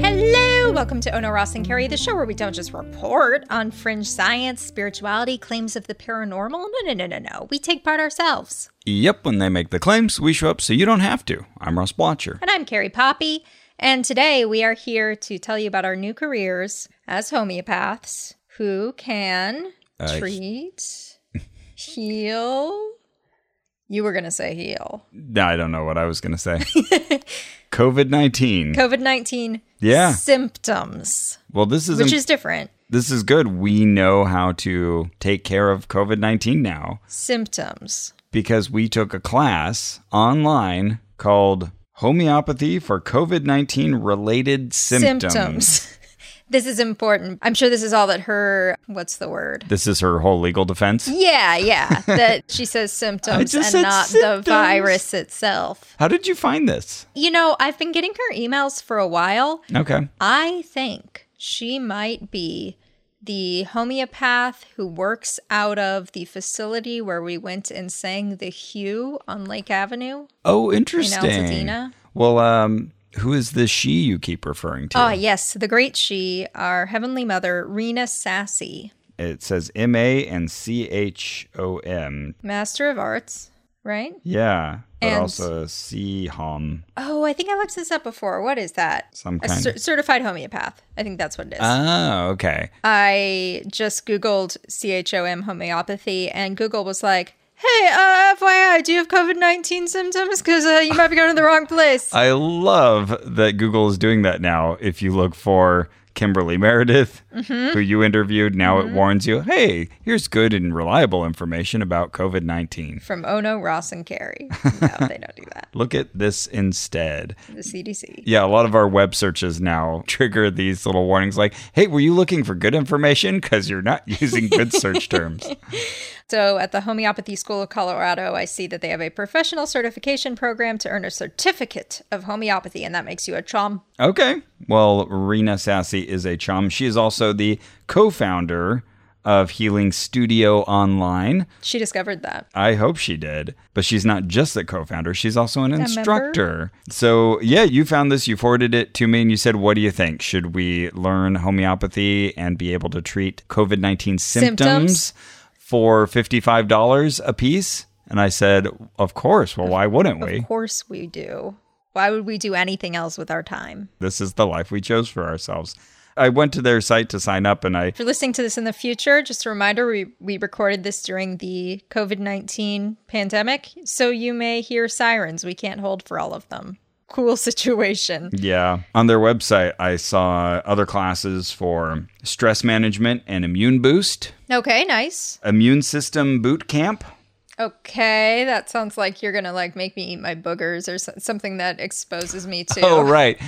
Hello, welcome to Ono Ross and Carrie, the show where we don't just report on fringe science, spirituality, claims of the paranormal. No, no, no, no, no. We take part ourselves. Yep, when they make the claims, we show up so you don't have to. I'm Ross Blotcher. And I'm Carrie Poppy. And today we are here to tell you about our new careers as homeopaths who can Uh, treat, heal. You were going to say heal. No, I don't know what I was going to say. COVID 19. COVID 19 Yeah. symptoms, Well, this is, which im- is different. this is good. We know how to take care of COVID 19 now Symptoms. because we took a class online called Homeopathy for COVID 19 Related Symptoms. this is important. I'm sure this is all that her, what's the word? This is her whole legal defense. Yeah, yeah. That she says symptoms and not symptoms. the virus itself. How did you find this? You know, I've been getting her emails for a while. Okay. I think she might be the homeopath who works out of the facility where we went and sang the HU on Lake Avenue Oh, in interesting. Altadena. Well, um, who is the she you keep referring to? Ah, yes, the great she, our heavenly mother, Rena Sassy, It says M A and C H O M. Master of Arts, right? Yeah, but And- also C Hom. Oh, I think I looked this up before. What is that? Some A cer- certified homeopath. I think that's what it is. Oh, okay. I just Googled CHOM homeopathy, and Google was like, hey, uh, FYI, do you have COVID 19 symptoms? Because uh, you might be going to the wrong place. I love that Google is doing that now. If you look for Kimberly Meredith, Mm-hmm. who you interviewed, now it warns you, hey, here's good and reliable information about COVID 19. From Ono, Ross, and Carrie. No, they don't do that. Look at this instead. The CDC. Yeah, a lot of our web searches now trigger these little warnings like, hey, were you looking for good information? Because you're not using good search terms. So at the Homeopathy School of Colorado, I see that they have a professional certification program to earn a certificate of homeopathy, and that makes you a chom. Okay. Well, Rena Sassy is a chum. She is also the co founder of Healing Studio Online. She discovered that. I hope she did. But she's not just the co founder, she's also an instructor. So, yeah, you found this, you forwarded it to me, and you said, What do you think? Should we learn homeopathy and be able to treat COVID 19 symptoms, Symptoms? For $55 a piece? And I said, Of course. Well, why wouldn't we? Of course we do. Why would we do anything else with our time? This is the life we chose for ourselves. I went to their site to sign up and I If you're listening to this in the future, just a reminder we, we recorded this during the COVID 19 pandemic, so you may hear sirens. We can't hold for all of them. Cool situation. Yeah. On their website, I saw other classes for stress management and immune boost, Okay, nice. immune system boot camp. Okay, that sounds like you're gonna like make me eat my boogers or so- something that exposes me to. Oh, right.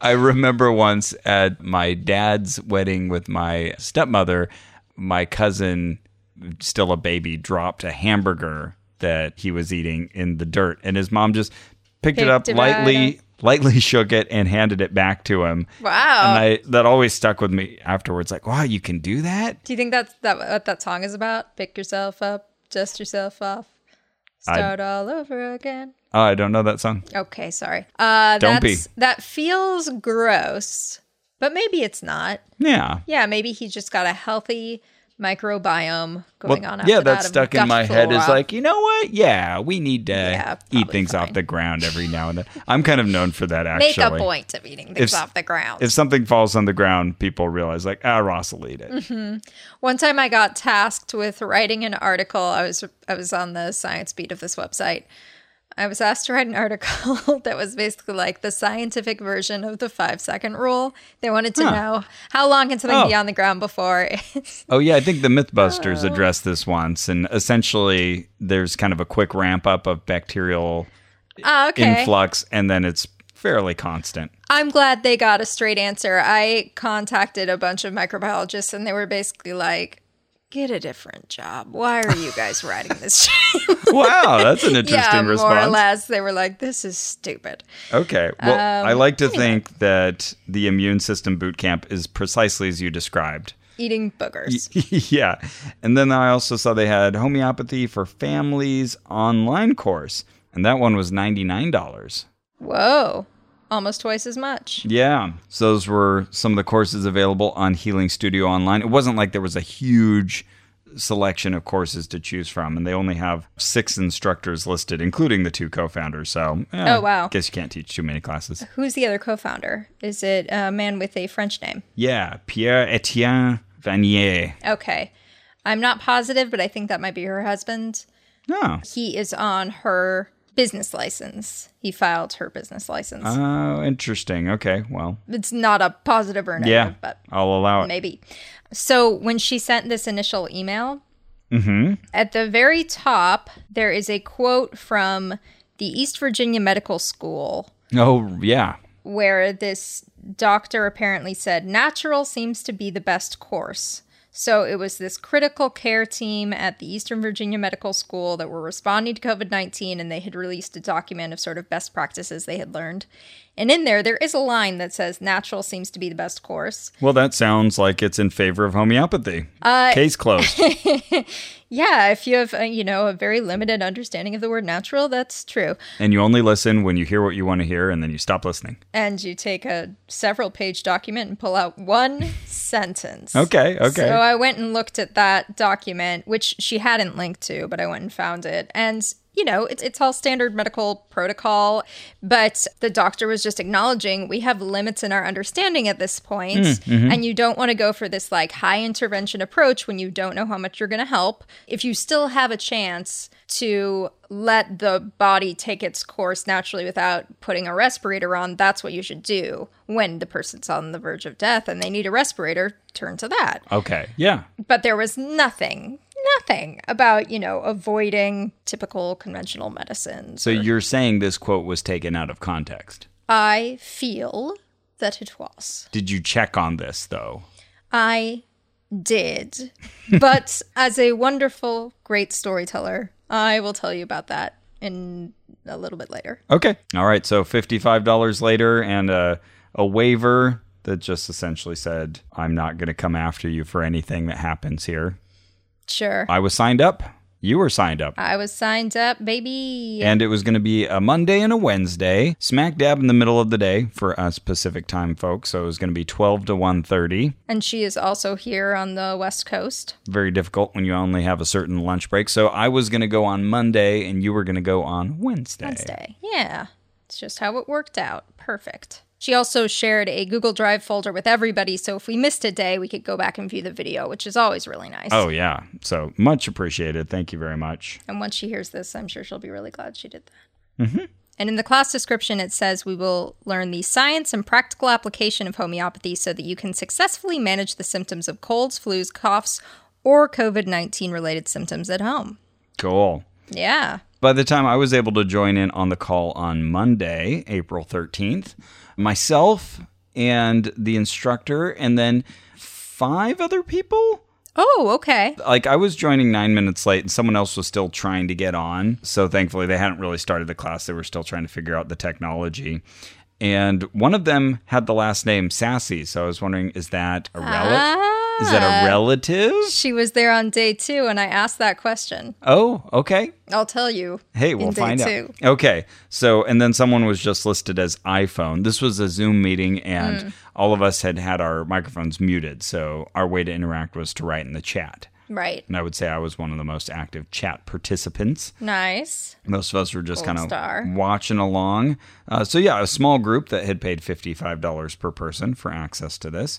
I remember once at my dad's wedding with my stepmother, my cousin, still a baby, dropped a hamburger that he was eating in the dirt, and his mom just picked, it up it lightly. Lightly shook it and handed it back to him. Wow. And I that always stuck with me afterwards. Like, wow, you can do that? Do you think that's that what that song is about? Pick yourself up, dust yourself off, start all over again. Oh, I don't know that song. Okay, sorry. Uh, Don't be. that's, That feels gross, but maybe it's not. Yeah. Yeah, maybe he just got a healthy microbiome going Well, on. After yeah, that that's of stuck in my head is like, you know what? Yeah, we need to Yeah, eat things fine. off the ground every now and then. I'm kind of known for that, Actually, make a point of eating things If- off the ground. If something falls on the ground, people realize, like, ah, Ross will eat it. Mm-hmm. One time I got tasked with writing an article. I was I was on the science beat of this website. I was asked to write an article that was basically like the scientific version of the five second rule. They wanted to Huh. know how long can something Oh. be on the ground before Oh, yeah, I think the Oh. Mythbusters addressed this once. And essentially, there's kind of a quick ramp up of bacterial Ah, okay. influx, and then it's fairly constant. I'm glad they got a straight answer. I contacted a bunch of microbiologists and they were basically like, get a different job. Why are you guys writing this? Wow, that's an interesting yeah, response. more or less. They were like, this is stupid. Okay. Well, Um, I like to think that the immune system boot camp is precisely as you described. eating boogers. yeah. And then I also saw they had homeopathy for families online course, and that one was $99. Whoa. Almost twice as much. Yeah. So those were some of the courses available on Healing Studio Online. It wasn't like there was a huge selection of courses to choose from, and they only have six instructors listed, including the two co-founders. So, Oh, wow. Guess you can't teach too many classes. Who's the other co founder? Is it a man with a French name? Yeah, Pierre Etienne Vanier. Okay. I'm not positive, but I think that might be her husband. Oh, He is on her business license. He filed her business license. oh, interesting. Okay, well, it's not a positive or negative, yeah, but I'll allow it. maybe. So when she sent this initial email, mm-hmm. at the very top, there is a quote from the East Virginia Medical School Oh, yeah. where this doctor apparently said natural seems to be the best course. So it was this critical care team at the Eastern Virginia Medical School that were responding to COVID 19 and they had released a document of sort of best practices they had learned. And in there, there is a line that says natural seems to be the best course. Well, that sounds like it's in favor of homeopathy. Uh, Case closed. Yeah, if you have, uh, you know, a very limited understanding of the word natural, that's true. and you only listen when you hear what you want to hear, and then you stop listening. And you take a several page document and pull out one sentence. Okay, okay. So I went and looked at that document, which she hadn't linked to, but I went and found it. And, you know, it's, it's all standard medical protocol. But the doctor was just acknowledging we have limits in our understanding at this point, mm, mm-hmm. And you don't want to go for this like high intervention approach when you don't know how much you're going to help. If you still have a chance to let the body take its course naturally without putting a respirator on, that's what you should do when the person's on the verge of death and they need a respirator, turn to that okay, yeah. but there was nothing nothing about you know avoiding typical conventional medicines So or- you're saying this quote was taken out of context. i feel that it was Did you check on this, though? i did but as a wonderful great storyteller i will tell you about that in a little bit later Okay. All right. So $55 later and a, a waiver that just essentially said, I'm not going to come after you for anything that happens here. Sure I was signed up. You were signed up. i was signed up baby And it was going to be a Monday and a Wednesday, smack dab in the middle of the day for us Pacific time folks. So it was going to be 12 to 1:30. and she is also here on the west coast Very difficult when you only have a certain lunch break. So I was going to go on Monday and you were going to go on Wednesday. Wednesday. Yeah. It's just how it worked out. Perfect. She also shared a Google Drive folder with everybody, so if we missed a day, we could go back and view the video, which is always really nice. Oh yeah. So much appreciated. Thank you very much. And once she hears this, I'm sure she'll be really glad she did that. Mm-hmm. And in the class description, it says we will learn the science and practical application of homeopathy so that you can successfully manage the symptoms of colds, flus, coughs, or COVID 19 related symptoms at home. Cool. Yeah. By the time I was able to join in on the call on Monday, April 13th, myself and the instructor, and then five other people. Oh, okay. Like I was joining nine minutes late, and someone else was still trying to get on. So thankfully, they hadn't really started the class. They were still trying to figure out the technology. And one of them had the last name Sassy. So I was wondering, is that a ah. relative? Is that a relative? She was there on day two, and I asked that question. Oh, okay. I'll tell you. Hey, we'll find two. out. Okay. So, and then someone was just listed as iPhone. This was a Zoom meeting, and Mm. all of us had had our microphones muted. So, our way to interact was to write in the chat. Right. And I would say I was one of the most active chat participants. Nice. Most of us were just kind of watching along. Uh, so, yeah, a small group that had paid $55 per person for access to this.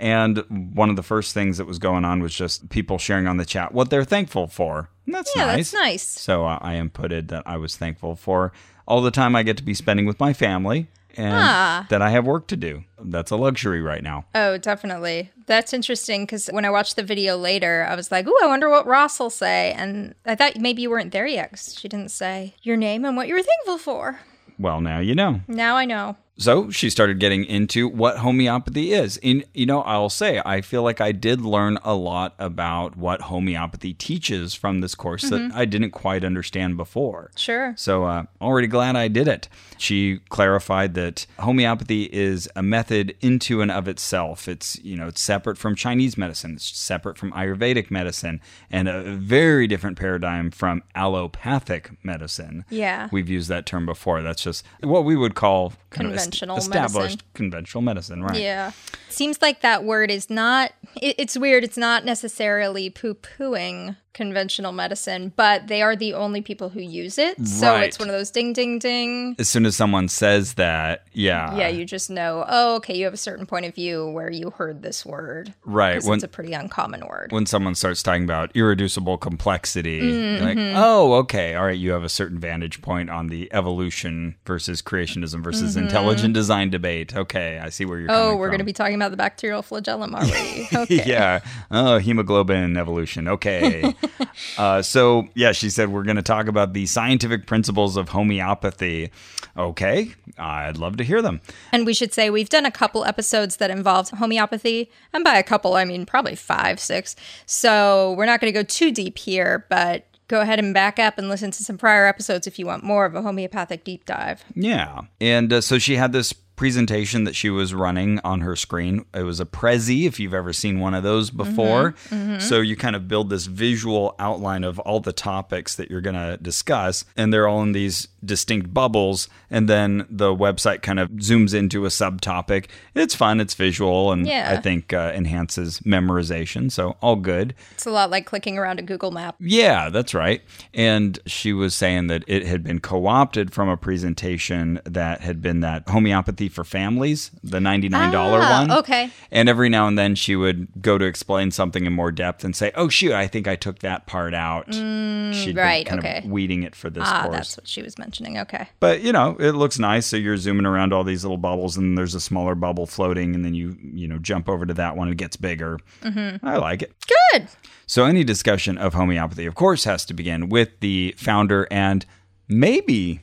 And one of the first things that was going on was just people sharing on the chat what they're thankful for. And that's Yeah, nice. that's nice. So uh, I inputted that I was thankful for all the time I get to be spending with my family and Ah. that I have work to do. That's a luxury right now. Oh, definitely. That's interesting because when I watched the video later, I was like, "Ooh, I wonder what Ross will say." And I thought maybe you weren't there yet 'cause she didn't say your name and what you were thankful for. Well, now you know. Now I know. So she started getting into what homeopathy is. And, you know, I'll say, I feel like I did learn a lot about what homeopathy teaches from this course that I didn't quite understand before. Sure. So, uh, already glad I did it. She clarified that homeopathy is a method into and of itself. It's, you know, it's separate from Chinese medicine, it's separate from Ayurvedic medicine, and a very different paradigm from allopathic medicine. Yeah. We've used that term before. That's just what we would call kind Conventional of est- established medicine. conventional medicine, right? Yeah. Seems like that word is not, it, it's weird. It's not necessarily poo pooing conventional medicine, but they are the only people who use it. So Right. it's one of those ding, ding, ding. As soon as someone says that, yeah. Yeah, you just know, oh, okay, you have a certain point of view where you heard this word. Right. When- it's a pretty uncommon word. when someone starts talking about irreducible complexity, Mm-hmm. like, oh, okay, all right, you have a certain vantage point on the evolution versus creationism versus intelligent design debate. Okay, I see where you're Mm-hmm. Oh, we're going to be talking about the bacterial flagellum already. Okay. yeah. Oh, hemoglobin evolution. Okay. uh, so, yeah, she said we're going to talk about the scientific principles of homeopathy. Okay. I'd love to hear them. And we should say we've done a couple episodes that involved homeopathy. And by a couple, I mean probably five, six. So we're not going to go too deep here, but go ahead and back up and listen to some prior episodes if you want more of a homeopathic deep dive. Yeah. And uh, so she had this presentation that she was running on her screen. It was a Prezi, if you've ever seen one of those before. So you kind of build this visual outline of all the topics that you're going to discuss, and they're all in these distinct bubbles. And then the website kind of zooms into a subtopic. It's fun, it's visual, and Yeah. I think uh, enhances memorization. So all good. It's a lot like clicking around a Google map. Yeah, that's right. And she was saying that it had been co opted from a presentation that had been that homeopathy for families, the $99 Ah, one. okay. And every now and then she would go to explain something in more depth and say, oh, shoot, I think I took that part out. She'd Mm, right, kind okay. of weeding it for this Ah, course. that's what she was mentioning. Okay. But you know, it looks nice. So you're zooming around all these little bubbles, and there's a smaller bubble floating, and then you you know jump over to that one, it gets bigger. Mm-hmm. I like it. Good. So, any discussion of homeopathy, of course, has to begin with the founder and maybe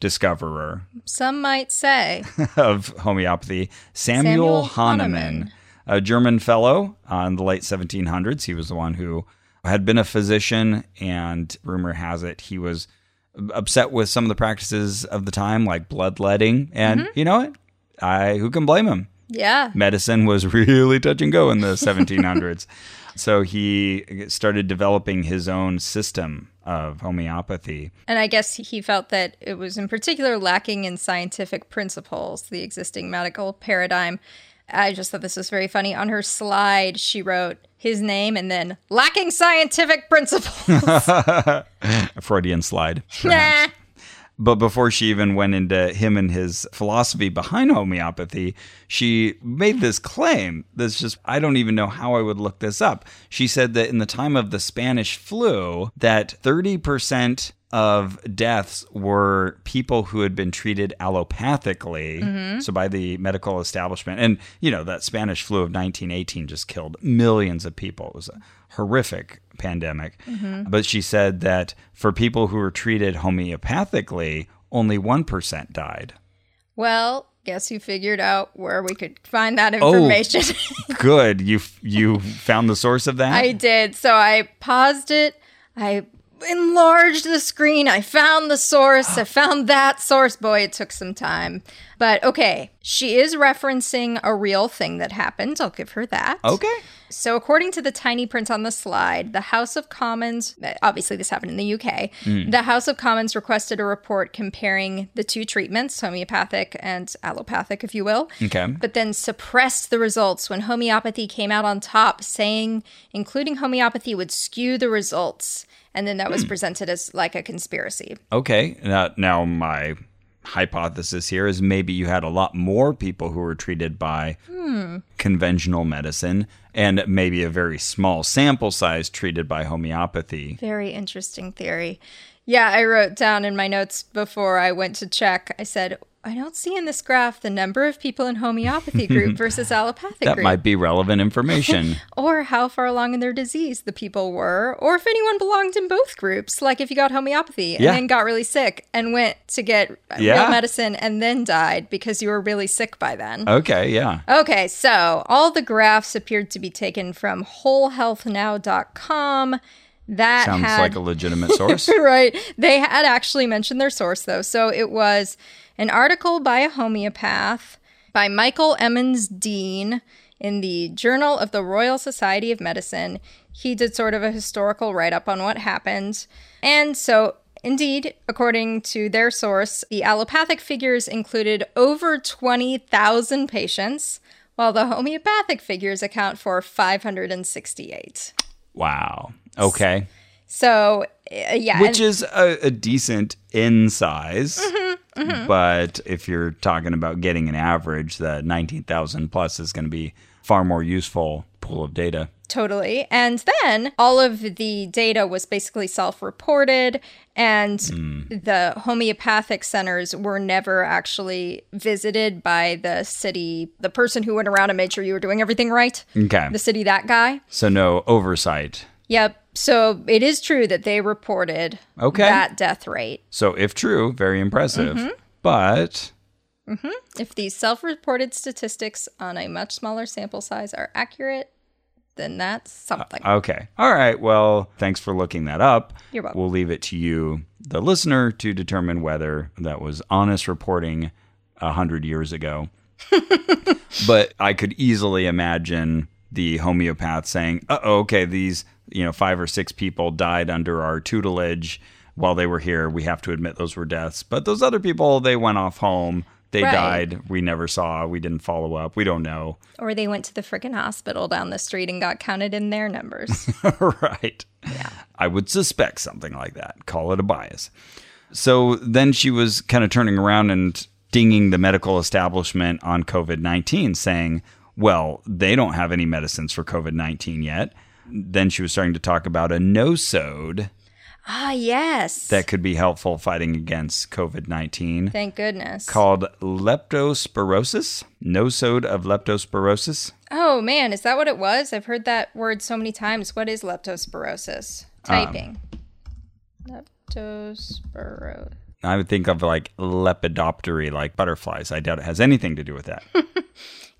discoverer Some might say. of homeopathy, Samuel, Samuel Hahnemann, Hahnemann. a German fellow uh, in the late 1700s. He was the one who had been a physician, and rumor has it he was upset with some of the practices of the time, like bloodletting. And Mm-hmm. you know what? I who can blame him? Yeah. medicine was really touch and go in the 1700s. so he started developing his own system of homeopathy. And I guess he felt that it was in particular lacking in scientific principles, the existing medical paradigm. I just thought this was very funny. On her slide, she wrote his name and then lacking scientific principles. A Freudian slide. nah. But before she even went into him and his philosophy behind homeopathy, she made this claim that's just, I don't even know how I would look this up. She said that in the time of the Spanish flu, that 30% of deaths were people who had been treated allopathically, mm-hmm. so by the medical establishment. And, you know, that Spanish flu of 1918 just killed millions of people. It was a horrific pandemic. Mm-hmm. But she said that for people who were treated homeopathically, only 1% died. Well, guess you figured out where we could find that Oh. information. Good. You you found the source of that? I did. So I paused it. I enlarged the screen. I found the source. I found that source. Boy, it took some time. But okay, she is referencing a real thing that happened. I'll give her that. okay. So, according to the tiny print on the slide, the House of Commons, obviously this happened in the UK, hmm. the House of Commons requested a report comparing the two treatments, homeopathic and allopathic, if you will. Okay. But then suppressed the results when homeopathy came out on top, saying including homeopathy would skew the results. And then that was hmm. presented as like a conspiracy. Okay. Now, now my hypothesis here is maybe you had a lot more people who were treated by hmm. conventional medicine and maybe a very small sample size treated by homeopathy. Very interesting theory. Yeah, I wrote down in my notes before I went to check, I said, I don't see in this graph the number of people in homeopathy group versus allopathic That group. might be relevant information. or how far along in their disease the people were, or if anyone belonged in both groups. Like if you got homeopathy and Yeah. then got really sick and went to get Yeah. real medicine and then died because you were really sick by then. okay, yeah. Okay, so all the graphs appeared to be taken from wholehealthnow.com. That Sounds had like a legitimate source. right. They had actually mentioned their source, though. So it was an article by a homeopath by Michael Emmans Dean in the Journal of the Royal Society of Medicine. He did sort of a historical write up on what happened. And so, indeed, according to their source, the allopathic figures included over 20,000 patients, while the homeopathic figures account for 568. wow. Okay. So, uh, yeah. Which and- is a, a decent in size. Mm-hmm, Mm-hmm. But if you're talking about getting an average, the 19,000 plus is going to be far more useful pool of data. Totally. And then all of the data was basically self reported, and mm. the homeopathic centers were never actually visited by the city, the person who went around and made sure you were doing everything right. Okay. The city, that guy. So no oversight. Yep. So it is true that they reported Okay. that death rate. So if true, very impressive. Mm-hmm. But If these self reported statistics on a much smaller sample size are accurate, then that's something. okay. All right. Well, thanks for looking that up. You're welcome. We'll leave it to you, the listener, to determine whether that was honest reporting a hundred years ago. but I could easily imagine the homeopath saying, "Uh oh, okay, these you know five or six people died under our tutelage while they were here. We have to admit those were deaths. But those other people, they went off home." They Right. died. We never saw. We didn't follow up. We don't know. or they went to the freaking hospital down the street and got counted in their numbers. right. Yeah. I would suspect something like that. Call it a bias. So then she was kind of turning around and dinging the medical establishment on COVID 19, saying, well, they don't have any medicines for COVID 19 yet. Then she was starting to talk about a no-sode ah, yes. that could be helpful fighting against COVID 19 Thank goodness. called leptospirosis, no-sode of leptospirosis. oh man, is that what it was? I've heard that word so many times. What is leptospirosis? Typing. Leptospirosis. I would think of like lepidoptery, like butterflies. I doubt it has anything to do with that.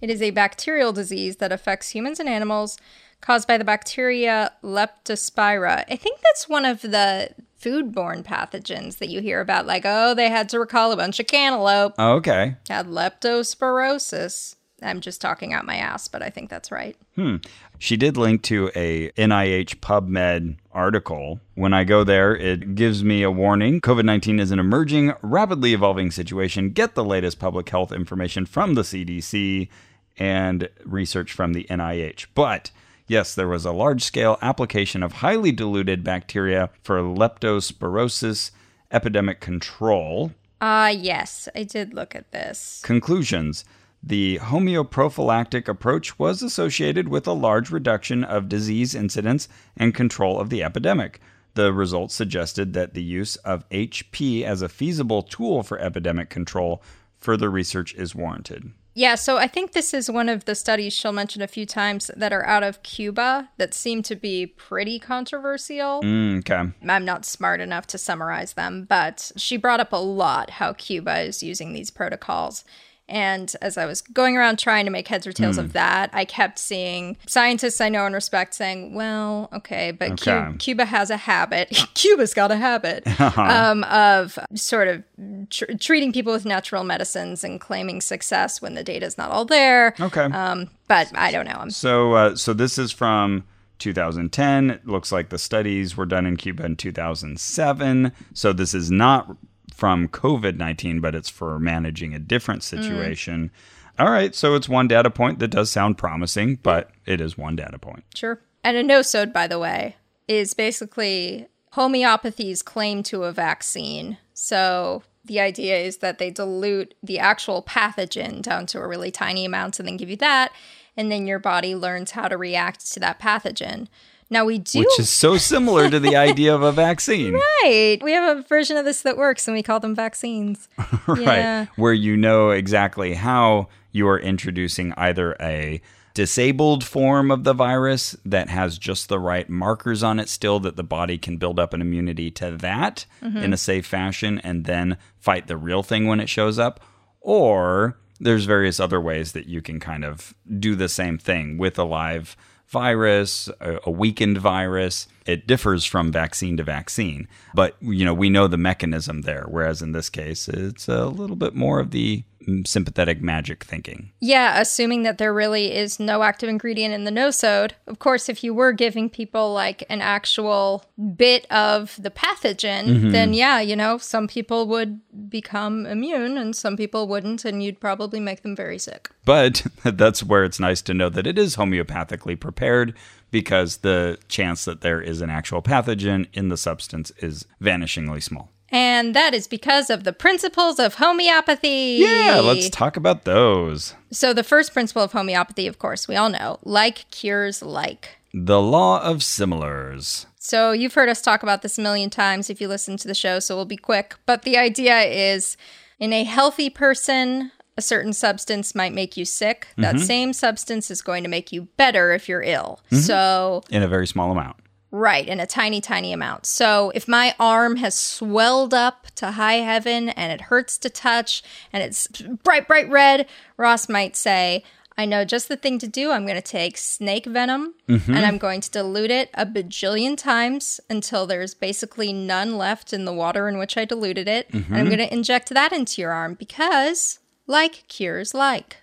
It is a bacterial disease that affects humans and animals caused by the bacteria Leptospira. I think that's one of the foodborne pathogens that you hear about, like, oh, they had to recall a bunch of cantaloupe, Oh, okay. had leptospirosis. I'm just talking out my ass, but I think that's right. Hmm. She did link to a NIH PubMed article. When I go there, it gives me a warning. COVID 19 is an emerging, rapidly evolving situation. Get the latest public health information from the CDC and research from the NIH. But yes, there was a large scale application of highly diluted bacteria for leptospirosis epidemic control. Ah, yes, I did look at this. Conclusions The homeoprophylactic approach was associated with a large reduction of disease incidence and control of the epidemic. The results suggested that the use of HP as a feasible tool for epidemic control, further research is warranted. Yeah, so I think this is one of the studies she'll mention a few times that are out of Cuba that seem to be pretty controversial. Mm, okay. I'm not smart enough to summarize them, but she brought up a lot how Cuba is using these protocols. And as I was going around trying to make heads or tails Hmm. of that, I kept seeing scientists I know and respect saying, well, okay, but Cu- Okay. Cuba has a habit. Cuba's got a habit Uh-huh. um, of sort of tr- treating people with natural medicines and claiming success when the data's not all there. Okay. Um, but I don't know. I'm So, uh, so this is from 2010. It looks like the studies were done in Cuba in 2007. So this is not from COVID 19, but it's for managing a different mm. situation. All right. So it's one data point that does sound promising, but it is one data point. Sure. And a no-sode, by the way, is basically homeopathy's claim to a vaccine. So the idea is that they dilute the actual pathogen down to a really tiny amount and then give you that, and then your body learns how to react to that pathogen. Now we do which is so similar to the idea of a vaccine. right. We have a version of this that works and we call them vaccines. right? Yeah. Where you know exactly how you are introducing either a disabled form of the virus that has just the right markers on it still that the body can build up an immunity to that mm-hmm. in a safe fashion and then fight the real thing when it shows up or there's various other ways that you can kind of do the same thing with a live virus, a, weakened virus. It differs from vaccine to vaccine, but you know we know the mechanism there. Whereas in this case, it's a little bit more of the sympathetic magic thinking. Yeah, assuming that there really is no active ingredient in the nosode. Of course, if you were giving people like an actual bit of the pathogen, mm-hmm. then yeah, you know, some people would become immune and some people wouldn't, and you'd probably make them very sick. But that's where it's nice to know that it is homeopathically prepared because the chance that there is an actual pathogen in the substance is vanishingly small. And that is because of the principles of homeopathy. Yeah, let's talk about those. So, the first principle of homeopathy, of course, we all know like cures like. The law of similars. So, you've heard us talk about this a million times if you listen to the show, so we'll be quick. But the idea is in a healthy person, a certain substance might make you sick. That mm-hmm. same substance is going to make you better if you're ill. Mm-hmm. So, in a very small amount. Right, in a tiny, tiny amount. So if my arm has swelled up to high heaven and it hurts to touch and it's bright, bright red, Ross might say, I know just the thing to do. I'm going to take snake venom mm-hmm. and I'm going to dilute it a bajillion times until there's basically none left in the water in which I diluted it. And I'm mm-hmm. going to inject that into your arm because like cures like.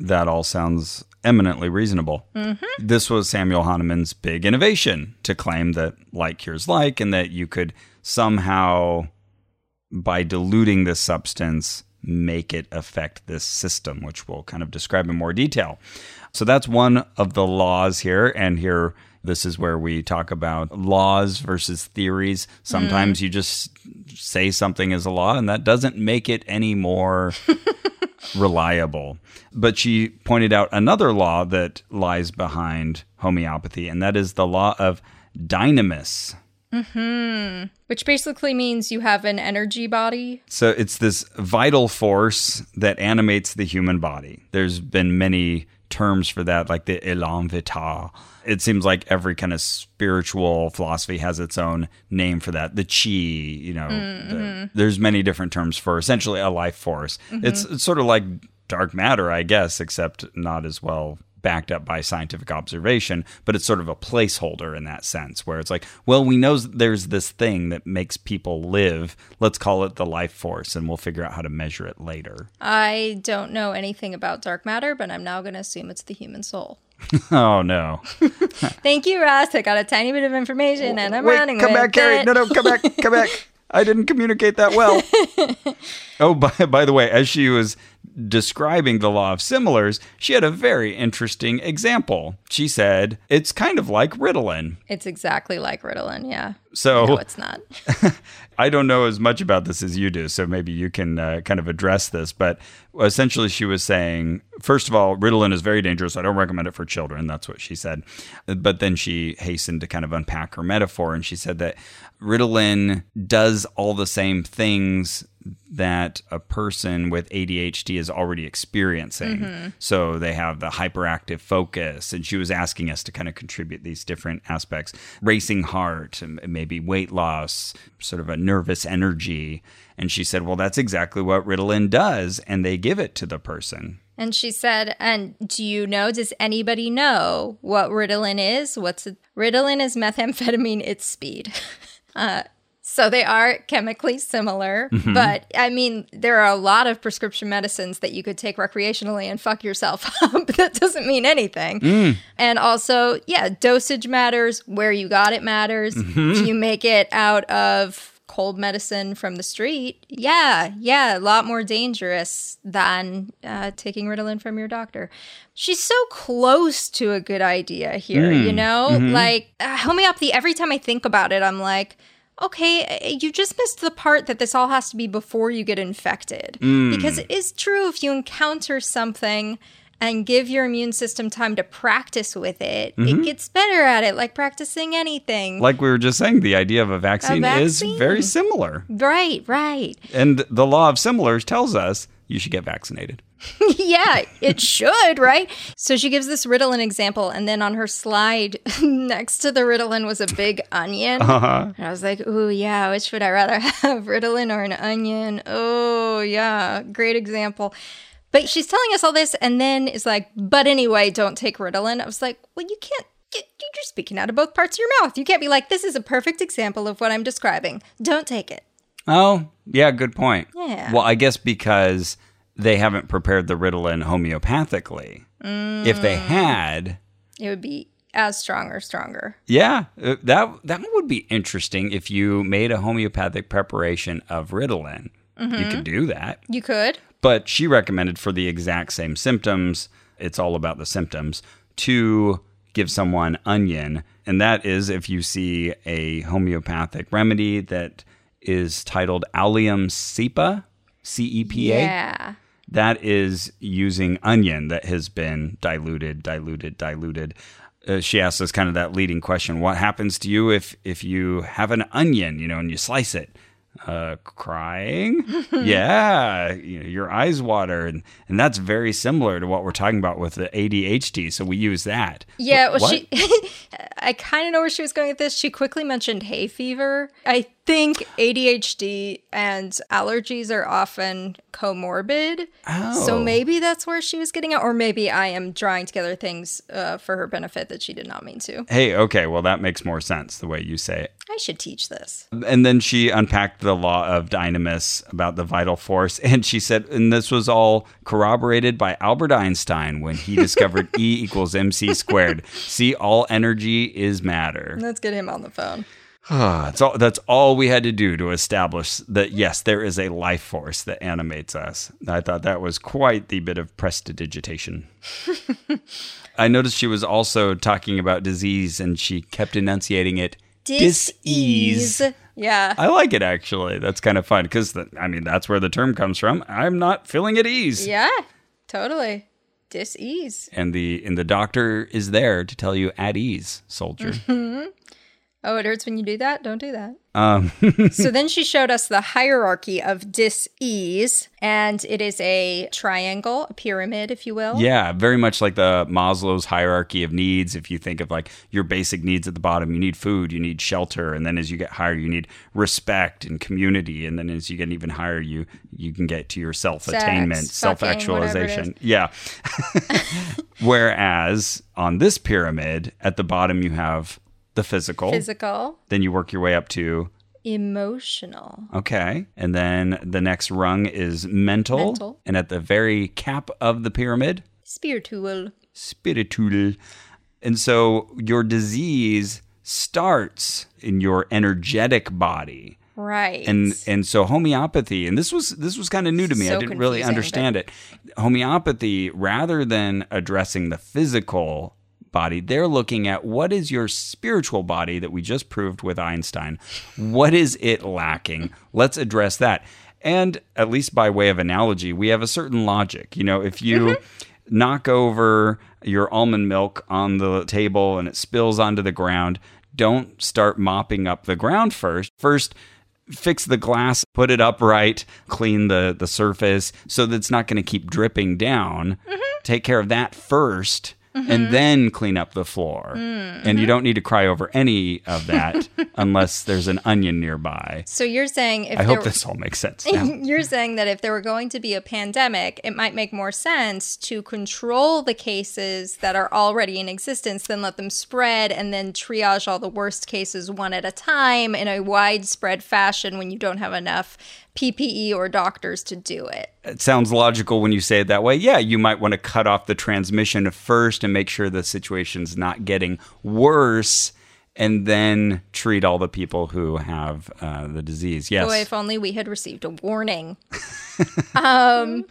That all sounds eminently reasonable. Mm-hmm. This was Samuel Hahnemann's big innovation to claim that like cures like, and that you could somehow, by diluting this substance, make it affect this system, which we'll kind of describe in more detail. So that's one of the laws here. And here, this is where we talk about laws versus theories. Sometimes mm. you just say something is a law, and that doesn't make it any more reliable. But she pointed out another law that lies behind homeopathy, and that is the law of dynamis. Mm-hmm. Which basically means you have an energy body. So it's this vital force that animates the human body. There's been many terms for that, like the elan vital. It seems like every kind of spiritual philosophy has its own name for that. The chi, you know, mm, the- mm-hmm. there's many different terms for essentially a life force. It's, it's sort of like dark matter, I guess, except not as well backed up by scientific observation, but it's sort of a placeholder in that sense where it's like, well, we know there's this thing that makes people live. Let's call it the life force and we'll figure out how to measure it later. I don't know anything about dark matter, but I'm now going to assume it's the human soul. Oh no. Thank you, Ross. I got a tiny bit of information and I'm Wait, running come back, Carrie. No, no, come back, come back. I didn't communicate that well. oh, by, by the way, as she was describing the law of similars, she had a very interesting example. She said, it's kind of like Ritalin. It's exactly like Ritalin, yeah. So No, it's not. I don't know as much about this as you do, so maybe you can uh, kind of address this. But essentially, she was saying, first of all, Ritalin is very dangerous. I don't recommend it for children. That's what she said. But then she hastened to kind of unpack her metaphor, and she said that Ritalin does all the same things that a person with ADHD is already experiencing. Mm-hmm. So they have the hyperactive focus. And she was asking us to kind of contribute these different aspects racing heart, and maybe weight loss, sort of a nervous energy. And she said, Well, that's exactly what Ritalin does. And they give it to the person. And she said, and do you know, does anybody know what Ritalin is? What's it? Ritalin is methamphetamine, it's speed. uh, so they are chemically similar, but I mean, there are a lot of prescription medicines that you could take recreationally and fuck yourself up. that doesn't mean anything. And also, yeah, dosage matters. Where you got it matters. If you make it out of cold medicine from the street, yeah, yeah, a lot more dangerous than uh, taking Ritalin from your doctor. She's so close to a good idea here, you mm, know? Mm-hmm. Like uh, homeopathy, every time I think about it, I'm like, okay, uh, uh, you just missed the part that this all has to be before you get infected. Mm. Because it is true if you encounter something and give your immune system time to practice with it, it mm-hmm. gets better at it, like practicing anything. Like we were just saying, the idea of a vaccine, is vaccine. very similar. right, right. And the law of similars tells us you should get vaccinated. yeah, it should, right? So she gives this Ritalin example, and then on her slide next to the Ritalin was a big onion. Uh-huh. And I was like, ooh, yeah, which would I rather have, Ritalin or an onion? Oh, yeah, great example. But she's telling us all this, and then is like, but anyway, don't take Ritalin. I was like, well, you can't. you- You're speaking out of both parts of your mouth. You can't be like, this is a perfect example of what I'm describing. Don't take it. Oh, yeah, good point. Yeah. Well, I guess because they haven't prepared the Ritalin homeopathically. If they had, It would be as strong or stronger. yeah, uh, that that would be interesting if you made a homeopathic preparation of Ritalin. You could do that. You could. But she recommended for the exact same symptoms, it's all about the symptoms, to give someone onion. And that is if you see a homeopathic remedy that is titled Allium cepa, C E P A. Yeah. That is using onion that has been diluted, diluted, diluted. Uh, she asks us kind of that leading question: What happens to you if if you have an onion, you know, and you slice it? Uh, crying, yeah, you know, your eyes water, and and that's very similar to what we're talking about with the ADHD. So we use that. Yeah, Wh- well, what? she. I kind of know where she was going with this. She quickly mentioned hay fever. I think ADHD and allergies are often comorbid. Oh. So maybe that's where she was getting at, or maybe I am drawing together things uh, for her benefit that she did not mean to. Hey, okay, well that makes more sense the way you say it. I should teach this. And then she unpacked the law of dynamis about the vital force. And she said, and this was all corroborated by Albert Einstein when he discovered E equals mc squared. See, all energy is matter. Let's get him on the phone. That's, all, that's all we had to do to establish that, yes, there is a life force that animates us. I thought that was quite the bit of prestidigitation. I noticed she was also talking about disease and she kept enunciating it dis-ease. Yeah. I like it actually. That's kind of fun because I mean that's where the term comes from. I'm not feeling at ease, yeah. Totally. Dis-ease. and the and the doctor is there to tell you at ease, soldier. Mm-hmm. Oh, it hurts when you do that? Don't do that. um, so then she showed us the hierarchy of dis-ease, and it is a triangle, a pyramid, if you will. yeah, very much like the Maslow's hierarchy of needs. If you think of like your basic needs at the bottom, you need food, you need shelter, and then as you get higher, you need respect and community, and then as you get even higher, you you can get to your self attainment, self fucking, whatever it actualization. Yeah. Whereas on this pyramid, at the bottom, you have the physical. Physical, Then you work your way up to emotional. okay, and then the next rung is mental, Mental. and at the very cap of the pyramid, Spiritual. spiritual. And so your disease starts in your energetic body. Right. And and so homeopathy, and this was this was kind of new to me. I didn't really understand it. Homeopathy, rather than addressing the physical body, they're looking at what is your spiritual body that we just proved with Einstein. What is it lacking? Let's address that. And at least by way of analogy, we have a certain logic. You know, if you mm-hmm. knock over your almond milk on the table and it spills onto the ground, don't start mopping up the ground first. First, fix the glass, put it upright, clean the, the surface so that it's not going to keep dripping down. Mm-hmm. Take care of that 1st And mm-hmm. then clean up the floor. Mm, and you mm-hmm. don't need to cry over any of that unless there's an onion nearby. so you're saying if I hope this all makes sense now. You're saying that if there were going to be a pandemic, it might make more sense to control the cases that are already in existence than let them spread and then triage all the worst cases one at a time in a widespread fashion when you don't have enough PPE or doctors to do it. it sounds logical when you say it that way. Yeah, you might want to cut off the transmission first and make sure the situation's not getting worse, and then treat all the people who have uh, the disease. Yes. Boy, if only we had received a warning. um,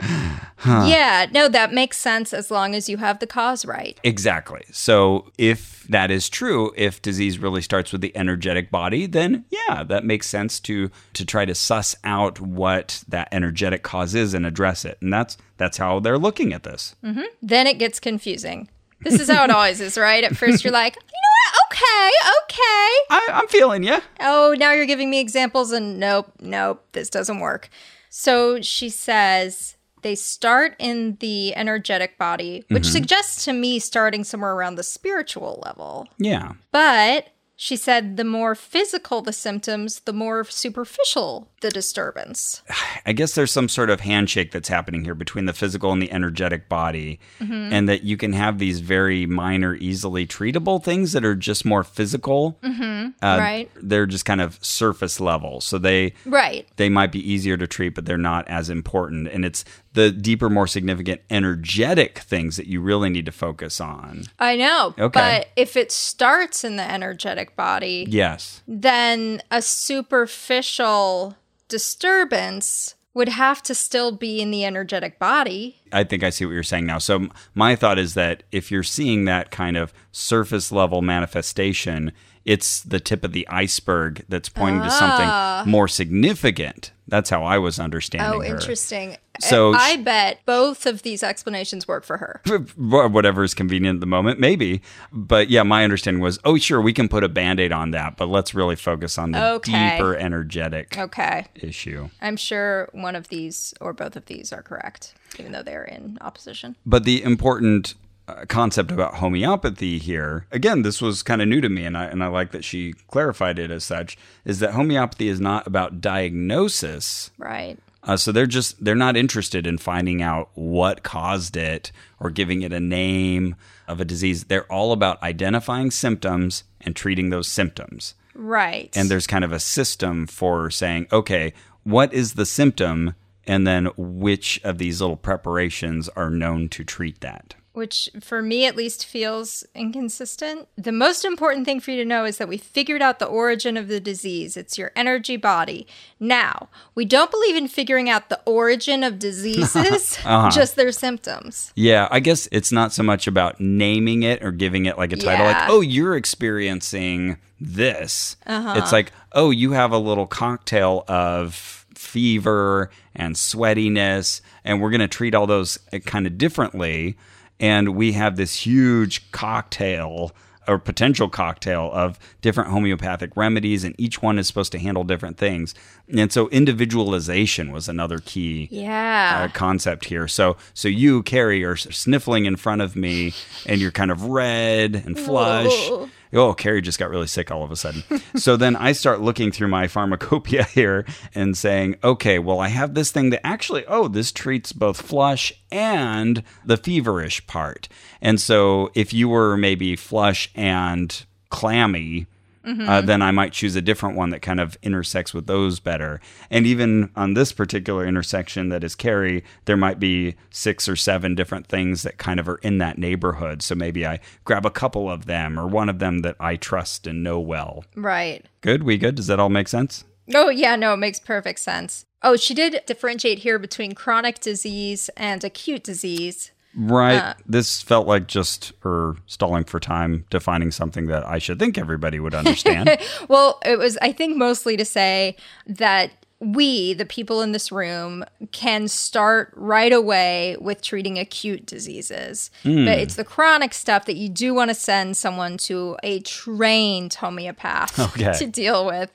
Yeah, no, that makes sense as long as you have the cause right. Exactly. So if that is true, if disease really starts with the energetic body, then yeah, that makes sense to to try to suss out what that energetic cause is and address it. And that's that's how they're looking at this. Mm-hmm. Then it gets confusing. This is how it always is, right? At first, you're like, you know what? Okay, okay. I, I'm feeling you. Oh, now you're giving me examples, and nope, nope, this doesn't work. So she says they start in the energetic body, which mm-hmm. suggests to me starting somewhere around the spiritual level. Yeah. But she said the more physical the symptoms, the more superficial the disturbance. I guess there's some sort of handshake that's happening here between the physical and the energetic body, Mm-hmm. and that you can have these very minor, easily treatable things that are just more physical. Mm-hmm. Right. They're just kind of surface level, so they Right. they might be easier to treat, but they're not as important. And it's the deeper, more significant energetic things that you really need to focus on. I know. Okay. But if it starts in the energetic body, Yes. then a superficial disturbance would have to still be in the energetic body. I think I see what you're saying now. So my thought is that if you're seeing that kind of surface level manifestation, it's the tip of the iceberg that's pointing to something ah. more significant. That's how I was understanding Oh, her. interesting. So I bet both of these explanations work for her. Whatever is convenient at the moment, maybe. But yeah, my understanding was, oh, sure, we can put a band aid on that, but let's really focus on the Okay. deeper energetic Okay. issue. I'm sure one of these or both of these are correct, even though they're in opposition. But the important uh, concept about homeopathy here, again, this was kind of new to me, and I and I like that she clarified it as such, is that homeopathy is not about diagnosis. Right. Uh, so they're just they're not interested in finding out what caused it or giving it a name of a disease. They're all about identifying symptoms and treating those symptoms. Right. And there's kind of a system for saying, okay, what is the symptom? And then which of these little preparations are known to treat that? Which for me at least feels inconsistent. The most important thing for you to know is that we figured out the origin of the disease. It's your energy body. Now, we don't believe in figuring out the origin of diseases, uh-huh. just their symptoms. Yeah, I guess it's not so much about naming it or giving it like a title, Yeah. like, oh, you're experiencing this. Uh-huh. It's like, oh, you have a little cocktail of fever and sweatiness, and we're going to treat all those eh, kind of differently. And we have this huge cocktail or potential cocktail of different homeopathic remedies, and each one is supposed to handle different things. And so, individualization was another key Yeah. uh, concept here. So, so you, Carrie, are sniffling in front of me, and you're kind of red and flush. Oh, Carrie just got really sick all of a sudden. so then I start looking through my pharmacopoeia here and saying, okay, well, I have this thing that actually, oh, this treats both flush and the feverish part. And so if you were maybe flush and clammy, uh, then I might choose a different one that kind of intersects with those better. And even on this particular intersection that is Carrie, there might be six or seven different things that kind of are in that neighborhood. So maybe I grab a couple of them or one of them that I trust and know well. Right. Good? We good? Does that all make sense? Oh, yeah, no, it makes perfect sense. Oh, she did differentiate here between chronic disease and acute disease. Right. Uh, this felt like just her stalling for time, defining something that I should think everybody would understand. Well, it was, I think, mostly to say that we, the people in this room, can start right away with treating acute diseases. Hmm. But it's the chronic stuff that you do want to send someone to a trained homeopath Okay. to deal with.